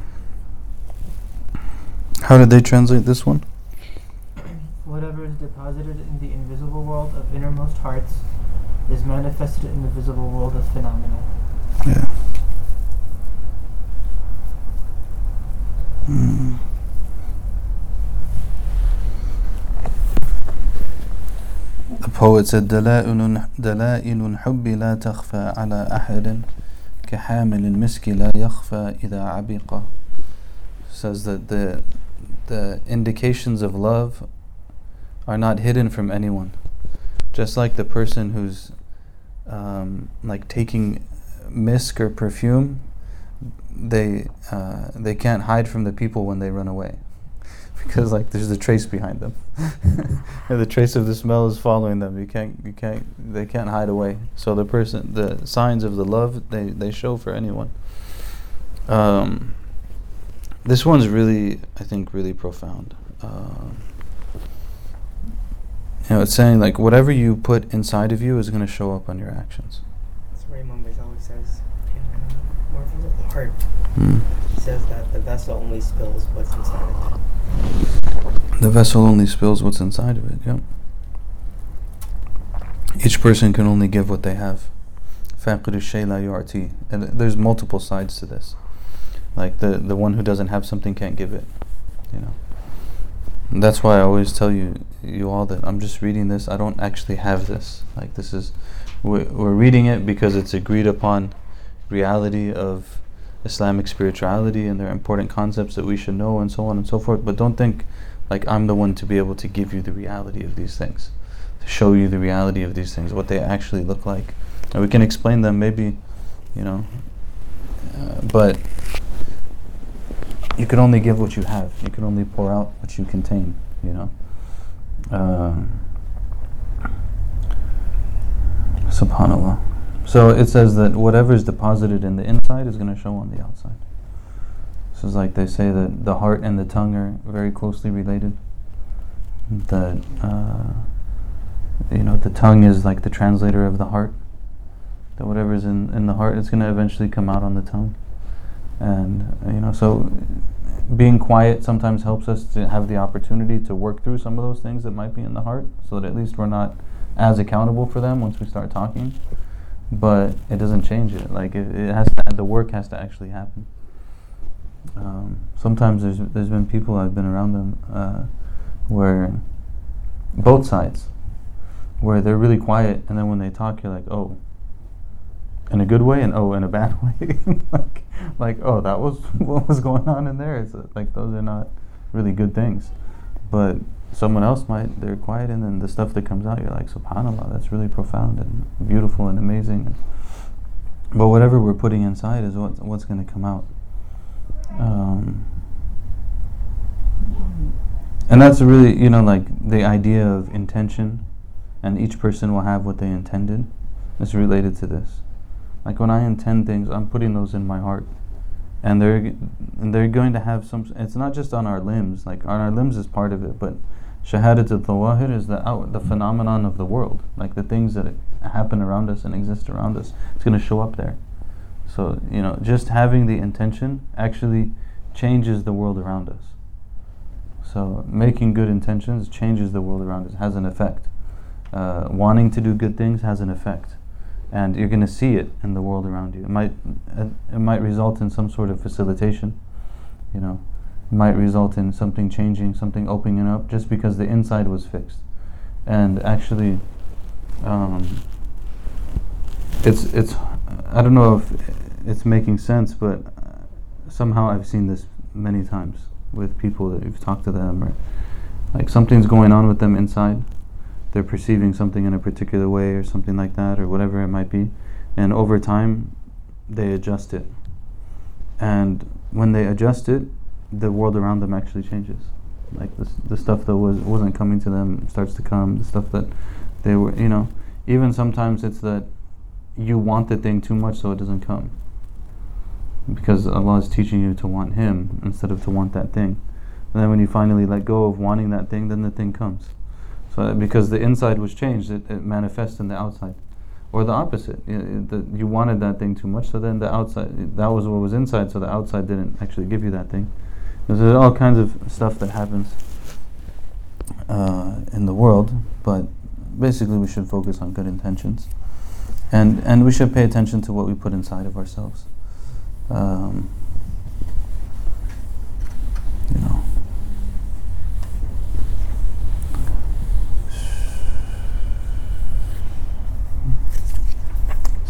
how did they translate this one?
Whatever is deposited in the invisible world of innermost hearts is manifested in the visible world of phenomena.
Yeah. Mm. The poet said دلائل دلائل الحب لا تخفى على أحد كحامل المسك لا يخفى إذا عبق says that the the indications of love are not hidden from anyone just like the person who's um, like taking misk or perfume, they uh, they can't hide from the people when they run away, because like there's a trace behind them. the trace of the smell is following them. You can't you can't they can't hide away. So the person the signs of the love they they show for anyone. Um, this one's really I think really profound. Um, you know, it's saying like whatever you put inside of you is going to show up on your actions.
That's Raymond always says uh, More from the Heart.
Mm.
He says that the vessel only spills what's inside of it.
The vessel only spills what's inside of it. Yep. Each person can only give what they have. And there's multiple sides to this. Like the the one who doesn't have something can't give it. You know. That's why I always tell you you all that I'm just reading this. I don't actually have this. Like this is we're, we're reading it because it's agreed upon reality of Islamic spirituality and there are important concepts that we should know and so on and so forth. But don't think like I'm the one to be able to give you the reality of these things, to show you the reality of these things, what they actually look like. And we can explain them maybe, you know, uh, but can only give what you have. You can only pour out what you contain. You know. Um, Subhanallah. So it says that whatever is deposited in the inside is going to show on the outside. This is like they say that the heart and the tongue are very closely related. That uh, you know the tongue is like the translator of the heart. That whatever's in in the heart is going to eventually come out on the tongue. And you know so being quiet sometimes helps us to have the opportunity to work through some of those things that might be in the heart, so that at least we're not as accountable for them once we start talking. But it doesn't change it. Like it, it has to, the work has to actually happen. Um, sometimes there's there's been people I've been around them uh, where both sides, where they're really quiet, and then when they talk, you're like, oh, in a good way, and oh, in a bad way. like, like, oh, that was what was going on in there. It's uh, like those are not really good things. But someone else might they're quiet, and then the stuff that comes out, you're like, Subhanallah, that's really profound and beautiful and amazing. But whatever we're putting inside is what what's going to come out. Um, and that's really, you know, like the idea of intention, and each person will have what they intended, is related to this. Like when I intend things, I'm putting those in my heart, and they're and they're going to have some. It's not just on our limbs. Like on our limbs is part of it, but shahadat al-tawahir is the out, the phenomenon of the world. Like the things that happen around us and exist around us. It's going to show up there. So you know, just having the intention actually changes the world around us. So making good intentions changes the world around us. Has an effect. Uh, wanting to do good things has an effect and you're going to see it in the world around you. It might it might result in some sort of facilitation, you know, it might result in something changing, something opening up, just because the inside was fixed. And actually, um, it's it's I don't know if it's making sense, but somehow I've seen this many times with people that you've talked to them, or like something's going on with them inside they're perceiving something in a particular way or something like that or whatever it might be. And over time they adjust it. And when they adjust it the world around them actually changes. Like the, the stuff that was wasn't coming to them starts to come. The stuff that they were you know even sometimes it's that you want the thing too much so it doesn't come. Because Allah is teaching you to want him instead of to want that thing. And then when you finally let go of wanting that thing then the thing comes because the inside was changed, it, it manifests in the outside. Or the opposite. You, the, you wanted that thing too much, so then the outside, that was what was inside, so the outside didn't actually give you that thing. There's all kinds of stuff that happens uh, in the world, but basically we should focus on good intentions. And, and we should pay attention to what we put inside of ourselves. Um, you know.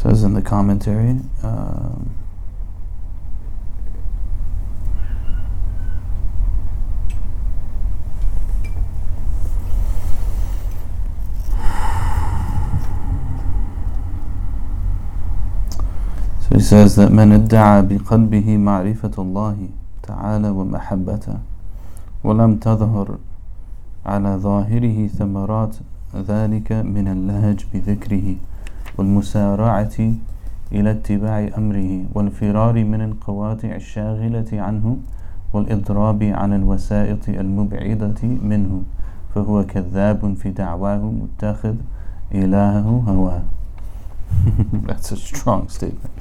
Says in the commentary. Um, So he says that من ادعى بقلبه معرفة الله تعالى ومحبته ولم تظهر على ظاهره ثمرات ذلك من اللهج بذكره والمسارعة إلى اتباع أمره والفرار من القواطع الشاغلة عنه والإضراب عن الوسائط المبعدة منه فهو كذاب في دعواه متخذ إلهه هواه That's a strong statement.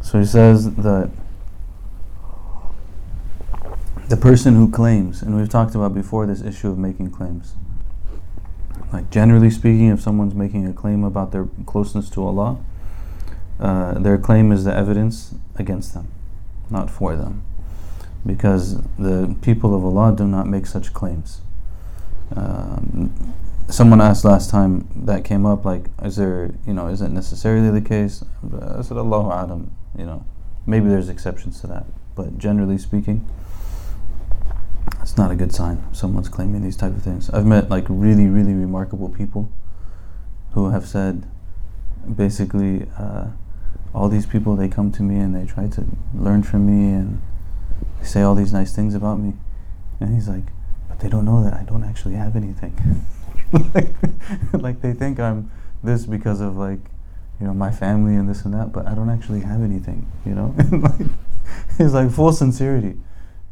So he says that the person who claims, and we've talked about before this issue of making claims, like generally speaking, if someone's making a claim about their closeness to Allah, uh, their claim is the evidence against them, not for them, because the people of Allah do not make such claims. Um, someone asked last time that came up, like, is there, you know, is it necessarily the case? I said, Allahu A'lam, you know, maybe there's exceptions to that, but generally speaking, it's not a good sign. Someone's claiming these type of things. I've met like really, really remarkable people who have said, basically, uh, all these people they come to me and they try to learn from me and they say all these nice things about me, and he's like, but they don't know that I don't actually have anything. like, they think I'm this because of like you know, my family and this and that, but I don't actually have anything, you know? it's like full sincerity,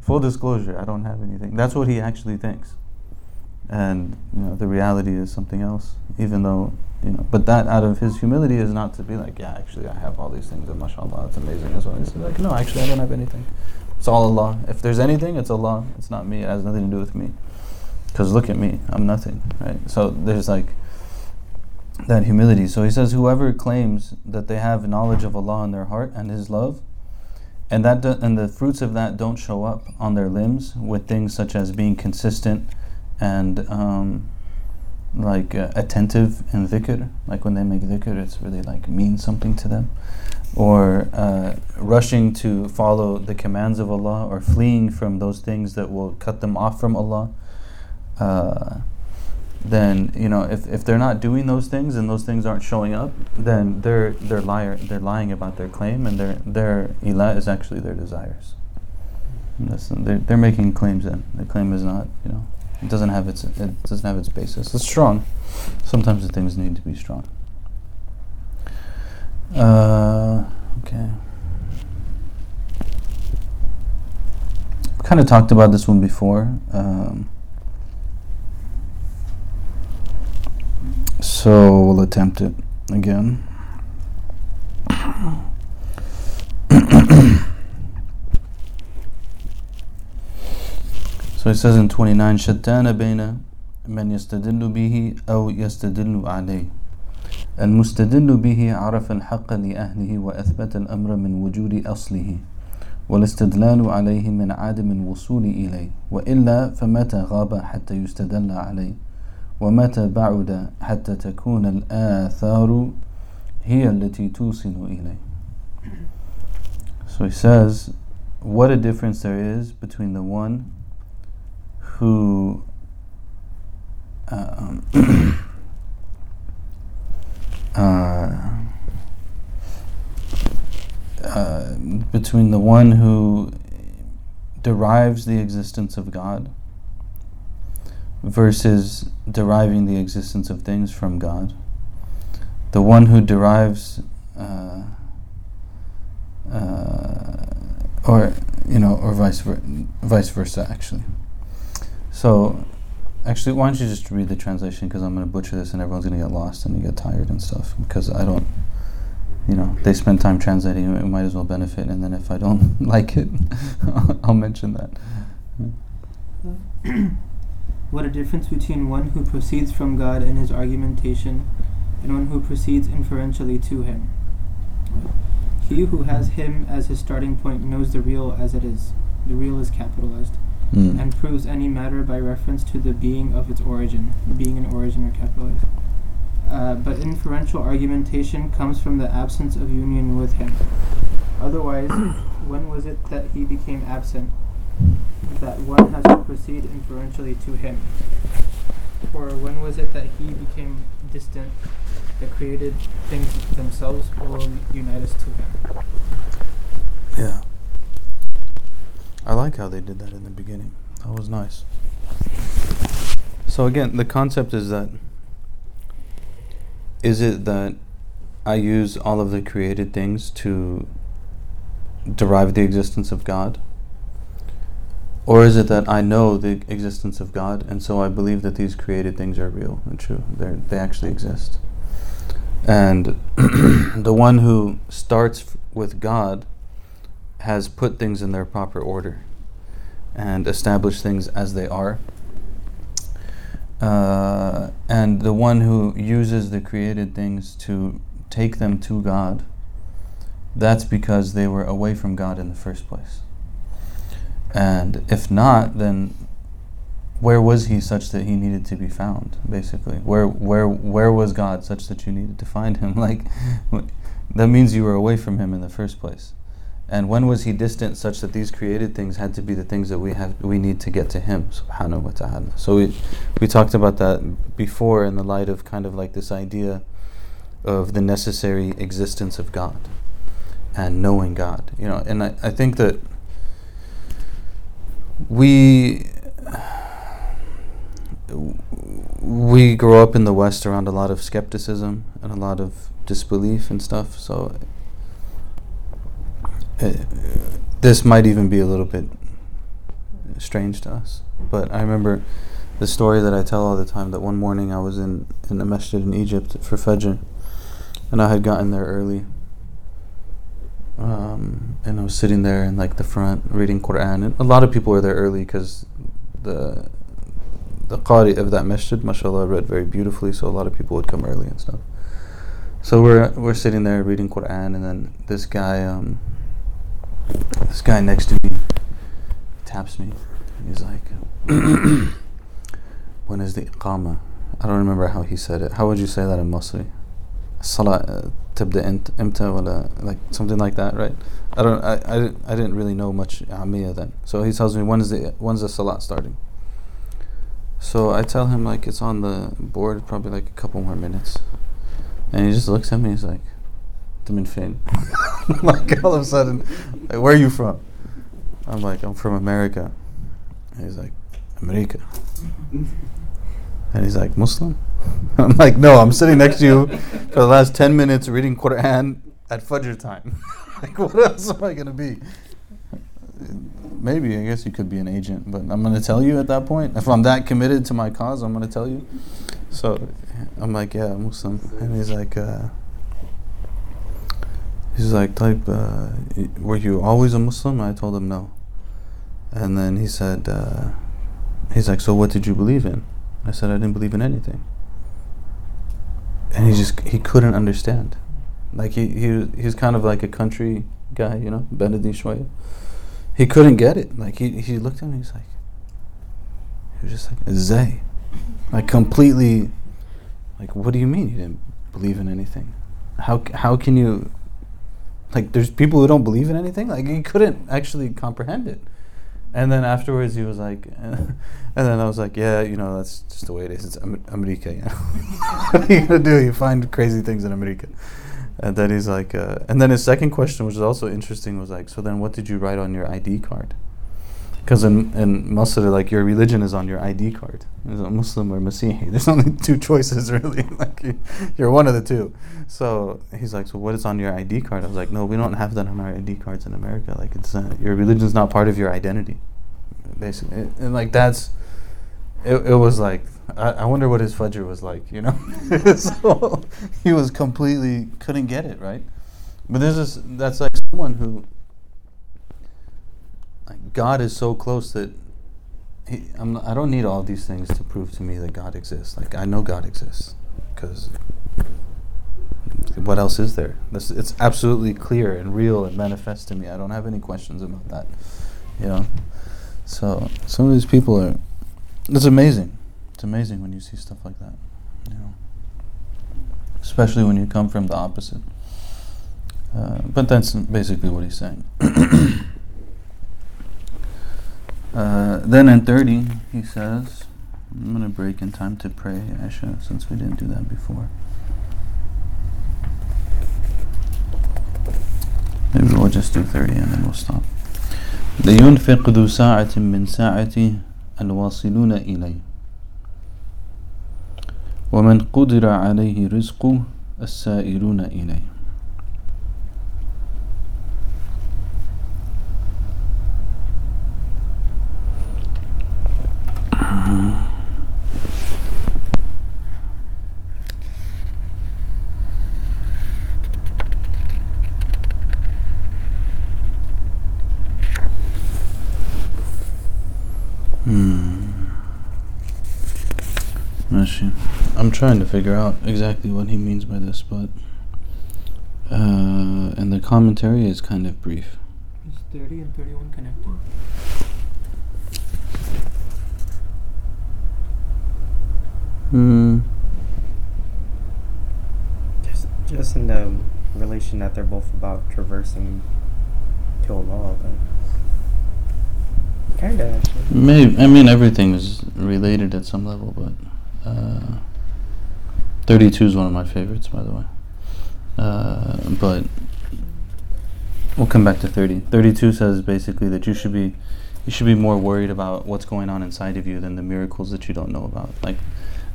full disclosure, I don't have anything. That's what he actually thinks. And, you know, the reality is something else, even though, you know, but that out of his humility is not to be like, yeah, actually, I have all these things, and mashallah, it's amazing as well. He's like, no, actually, I don't have anything. It's all Allah. If there's anything, it's Allah. It's not me. It has nothing to do with me. Because look at me, I'm nothing, right? So there's like that humility. So he says, whoever claims that they have knowledge of Allah in their heart and His love, and that do, and the fruits of that don't show up on their limbs with things such as being consistent and um, like uh, attentive in dhikr, like when they make dhikr, it's really like means something to them, or uh, rushing to follow the commands of Allah, or fleeing from those things that will cut them off from Allah. Uh, then you know if, if they're not doing those things and those things aren't showing up, then they're they're liar they're lying about their claim and their their ilah is actually their desires. they're, they're making claims then. The claim is not you know it doesn't have its it doesn't have its basis. It's strong. Sometimes the things need to be strong. Uh, okay. Kind of talked about this one before. Um, so we'll attempt it again. So he says in 29 شتان بين من يستدل به أو يستدل عليه المستدل به عرف الحق لأهله وأثبت الأمر من وجود أصله والاستدلال عليه من عدم الوصول إليه وإلا فمتى غاب حتى يستدل عليه ومتى بعد حتى تكون الآثار هي التي توصل إليه So he says, what a difference there is between the one who um, uh, uh, between the one who derives the existence of God versus deriving the existence of things from God. The one who derives, uh, uh, or you know, or vice ver- vice versa, actually. So, actually, why don't you just read the translation because I'm going to butcher this and everyone's going to get lost and you get tired and stuff because I don't, you know, they spend time translating it, might as well benefit. And then if I don't like it, I'll mention that.
what a difference between one who proceeds from God in his argumentation and one who proceeds inferentially to him. He who has him as his starting point knows the real as it is. The real is capitalized mm. and proves any matter by reference to the being of its origin, being and origin are capitalized. Uh, but inferential argumentation comes from the absence of union with him. Otherwise, when was it that he became absent? That one has to proceed inferentially to him. For when was it that he became distant? The created things themselves will unite us to him.
Yeah. I like how they did that in the beginning. That was nice. So again, the concept is that is it that I use all of the created things to derive the existence of God? Or is it that I know the existence of God and so I believe that these created things are real and true? They they actually exist. And the one who starts f- with God has put things in their proper order and established things as they are. Uh, and the one who uses the created things to take them to God, that's because they were away from God in the first place. And if not, then where was he such that he needed to be found basically where where where was god such that you needed to find him like that means you were away from him in the first place and when was he distant such that these created things had to be the things that we have we need to get to him, subhanahu wa ta'ala. So we we talked about that before in the light of kind of like this idea of the necessary existence of God and knowing God. You know, and I, I think that we we grow up in the West around a lot of skepticism and a lot of disbelief and stuff. So uh, this might even be a little bit strange to us. But I remember the story that I tell all the time that one morning I was in, in a masjid in Egypt for Fajr and I had gotten there early. Um, and I was sitting there in like the front reading Quran. And a lot of people were there early because the the qari of that masjid, mashallah, read very beautifully, so a lot of people would come early and stuff. So we're we're sitting there reading Quran, and then this guy, um, this guy next to me, taps me, and he's like, "When is the iqama?" I don't remember how he said it. How would you say that in Masri? Salah تبدأ انت امتى ولا like something like that, right? I don't I, I, didn't- I didn't really know much Amiyah then. So he tells me when is the when's the salat starting? So I tell him like it's on the board probably like a couple more minutes. And he just looks at me, he's like, "أنت من فين?" like all of a sudden, like, where are you from? I'm like, I'm from America. And he's like, America. And he's like, Muslim? I'm like, no, I'm sitting next to you for the last 10 minutes reading Quran at Fajr time. like, what else am I going to be? Maybe, I guess you could be an agent, but I'm going to tell you at that point. If I'm that committed to my cause, I'm going to tell you. So I'm like, yeah, I'm Muslim. And he's like, uh, he's like, type, uh, were you always a Muslim? I told him no. And then he said, uh, he's like, so what did you believe in? I said, I didn't believe in anything. And he just, he couldn't understand. Like he, he, was- he was kind of like a country guy, you know, Benedict Shoya. He couldn't get it. Like he, he looked at me, he's like, he was just like, Zay. Like completely, like, what do you mean you didn't believe in anything? How, how can you, like, there's people who don't believe in anything? Like, he couldn't actually comprehend it. And then afterwards, he was like, and then I was like, yeah, you know, that's just the way it is. It's Am- America, you know. what are you gonna do? You find crazy things in America. And then he's like, uh, and then his second question, which was also interesting, was like, so then what did you write on your ID card? Because in in Masr, like your religion is on your ID card. Is it Muslim or Masihi? There's only two choices really. like you- you're one of the two. So he's like, so what is on your ID card? I was like, no, we don't have that on our ID cards in America. Like it's uh, your religion's not part of your identity, basically. And, and, like that's, it, it was like I, I wonder what his fudger was like, you know. so he was completely couldn't get it right. But there's this that's like someone who God is so close that he, I don't need all these things to prove to me that God exists. Like I know God exists because what else is there? This, it's absolutely clear and real and manifest to me. I don't have any questions about that. You know, so some of these people are. It's amazing. It's amazing when you see stuff like that. You know, especially when you come from the opposite. Uh, but that's basically what he's saying. Uh, then in 30, he says, I'm going to break in time to pray Isha since we didn't do that before. Maybe we'll just do 30 and then we'll stop. لينفق ذو ساعة من ساعته الواصلون إليه ومن قدر عليه رزقه السائلون إليه Uh-huh. Hmm. I'm trying to figure out exactly what he means by this, but uh, and the commentary is kind of brief.
Is 30 and 31 connected?
Hmm.
Just, just in the relation that they're both about traversing to Allah, but kinda.
Maybe I mean everything is related at some level, but uh, 32 is one of my favorites, by the way. Uh, but we'll come back to 30. 32 says basically that you should be you should be more worried about what's going on inside of you than the miracles that you don't know about. Like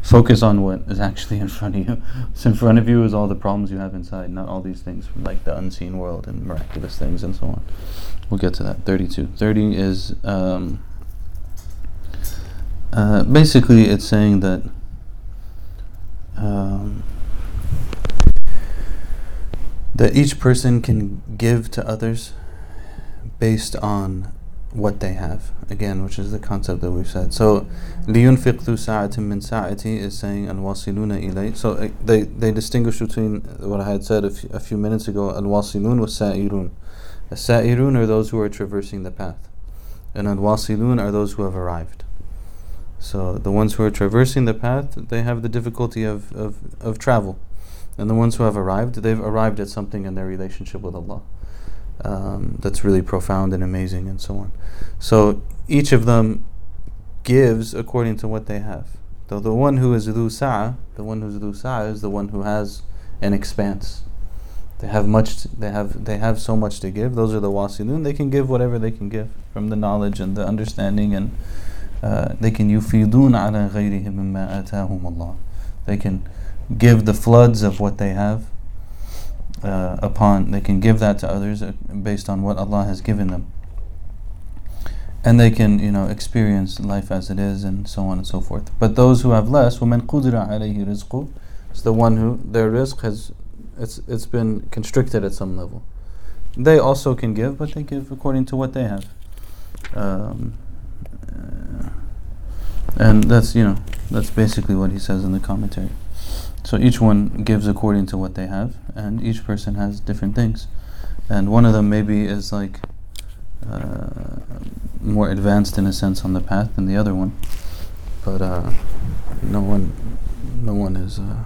Focus on what is actually in front of you. What's in front of you is all the problems you have inside, not all these things like the unseen world and miraculous things and so on. We'll get to that. 32. 30 is um, uh, basically it's saying that um, that each person can give to others based on what they have. Again, which is the concept that we've said. So, لِيُنْفِقْ ذُو سَاعَةٍ مِّن سَاعَتِهِ is saying الْوَاصِلُونَ إِلَيْهِ So, uh, they, they distinguish between what I had said a few, a few minutes ago, الْوَاصِلُون وَالسَّائِرُون. The sa'irun are those who are traversing the path. And al-wasilun are those who have arrived. So the ones who are traversing the path, they have the difficulty of, of, of travel. And the ones who have arrived, they've arrived at something in their relationship with Allah. Um, that's really profound and amazing and so on. So each of them gives according to what they have. Though the one who is dhu the one who's dhu is the one who has an expanse. They have much. They have. They have so much to give. Those are the wasilun. They can give whatever they can give from the knowledge and the understanding, and uh, they can yufidun ala ghayrihim mimma atahum Allah. They can give the floods of what they have uh, upon, they can give that to others uh, based on what Allah has given them. And they can, you know, experience life as it is and so on and so forth. But those who have less, وَمَنْ قُدْرَ عَلَيْهِ رِزْقُ It's the one who, their rizq has, it's, it's been constricted at some level. They also can give, but they give according to what they have. Um, uh, and that's, you know, that's basically what he says in the commentary. So each one gives according to what they have, and each person has different things. And one of them maybe is like uh, more advanced in a sense on the path than the other one, but uh, no one, no one is. Uh,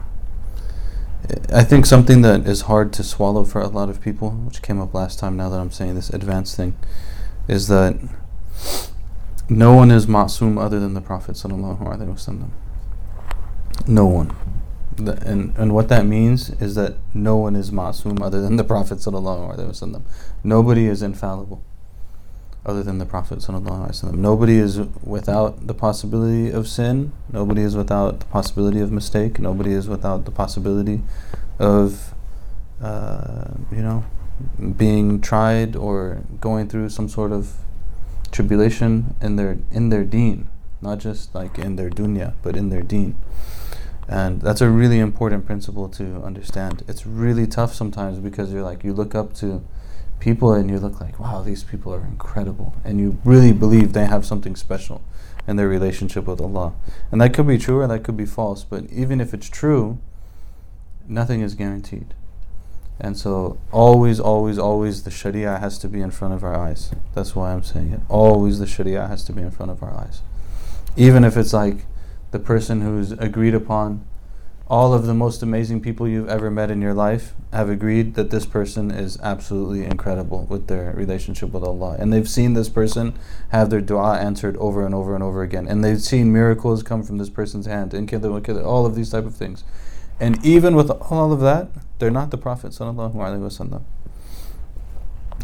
I think something that is hard to swallow for a lot of people, which came up last time now that I'm saying this advanced thing, is that no one is ma'soom other than the Prophet sallallahu alaihi wasallam. No one. The, and, and what that means is that no one is ma'soom other than the Prophet sallallahu. Nobody is infallible other than the Prophet ﷺ. Nobody is without the possibility of sin. Nobody is without the possibility of mistake. Nobody is without the possibility of, uh, you know, being tried or going through some sort of tribulation in their in their deen, not just like in their dunya, but in their deen. And that's a really important principle to understand. It's really tough sometimes because you're like you look up to people and you look like, wow, these people are incredible. And you really believe they have something special in their relationship with Allah. And that could be true or that could be false, but even if it's true, nothing is guaranteed. And so, always, always, always the Sharia has to be in front of our eyes. That's why I'm saying it. Always the Sharia has to be in front of our eyes. Even if it's like the person who's agreed upon all of the most amazing people you've ever met in your life have agreed that this person is absolutely incredible with their relationship with Allah. And they've seen this person have their dua answered over and over and over again. And they've seen miracles come from this person's hand and all of these type of things. And even with all of that, they're not the Prophet.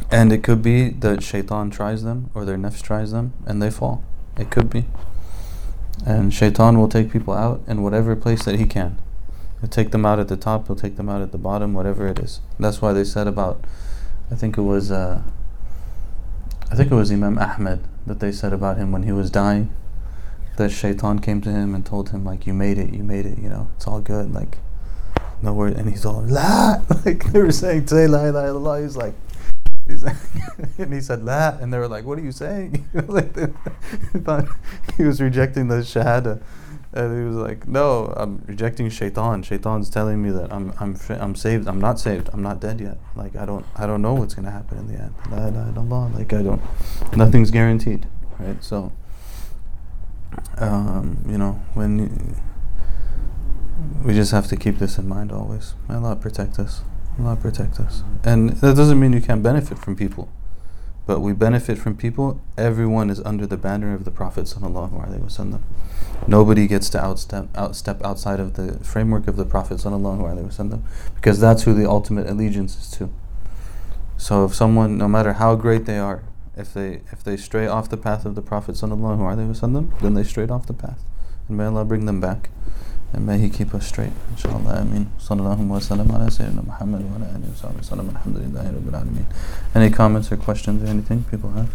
And it could be that shaitan tries them or their nafs tries them and they fall. It could be. And shaitan will take people out in whatever place that he can. He'll take them out at the top, he'll take them out at the bottom, whatever it is. That's why they said about, I think it was, uh, I think it was Imam Ahmed that they said about him when he was dying, that Shaitan came to him and told him like, "You made it, you made it, you know, it's all good." Like, no word, and he's all la, like they were saying, "Say la ilaha illallah." He's like, he's like and he said that, and they were like, "What are you saying?" like he was rejecting the shahada. And he was like, "No, I'm rejecting shaitan. Shaitan's telling me that I'm I'm I'm saved. I'm not saved. I'm not dead yet. Like I don't I don't know what's gonna happen in the end. La ilaha. Like I don't. Nothing's guaranteed, right? So, um, you know, when you, we just have to keep this in mind always. May Allah protect us. Allah protect us. And that doesn't mean you can't benefit from people but we benefit from people. Everyone is under the banner of the Prophet wasallam. Nobody gets to outstep, outstep outside of the framework of the Prophet wasallam because that's who the ultimate allegiance is to. So if someone, no matter how great they are, if they if they stray off the path of the Prophet wasallam, then they strayed off the path, and may Allah bring them back. And may He keep us straight. Inshallah. Ameen. Sallallahu wa sallam ala Sayyidina Muhammad wa ala alihi wa sallam. Alhamdulillahi Rabbil Alameen. Any comments or questions or anything people have?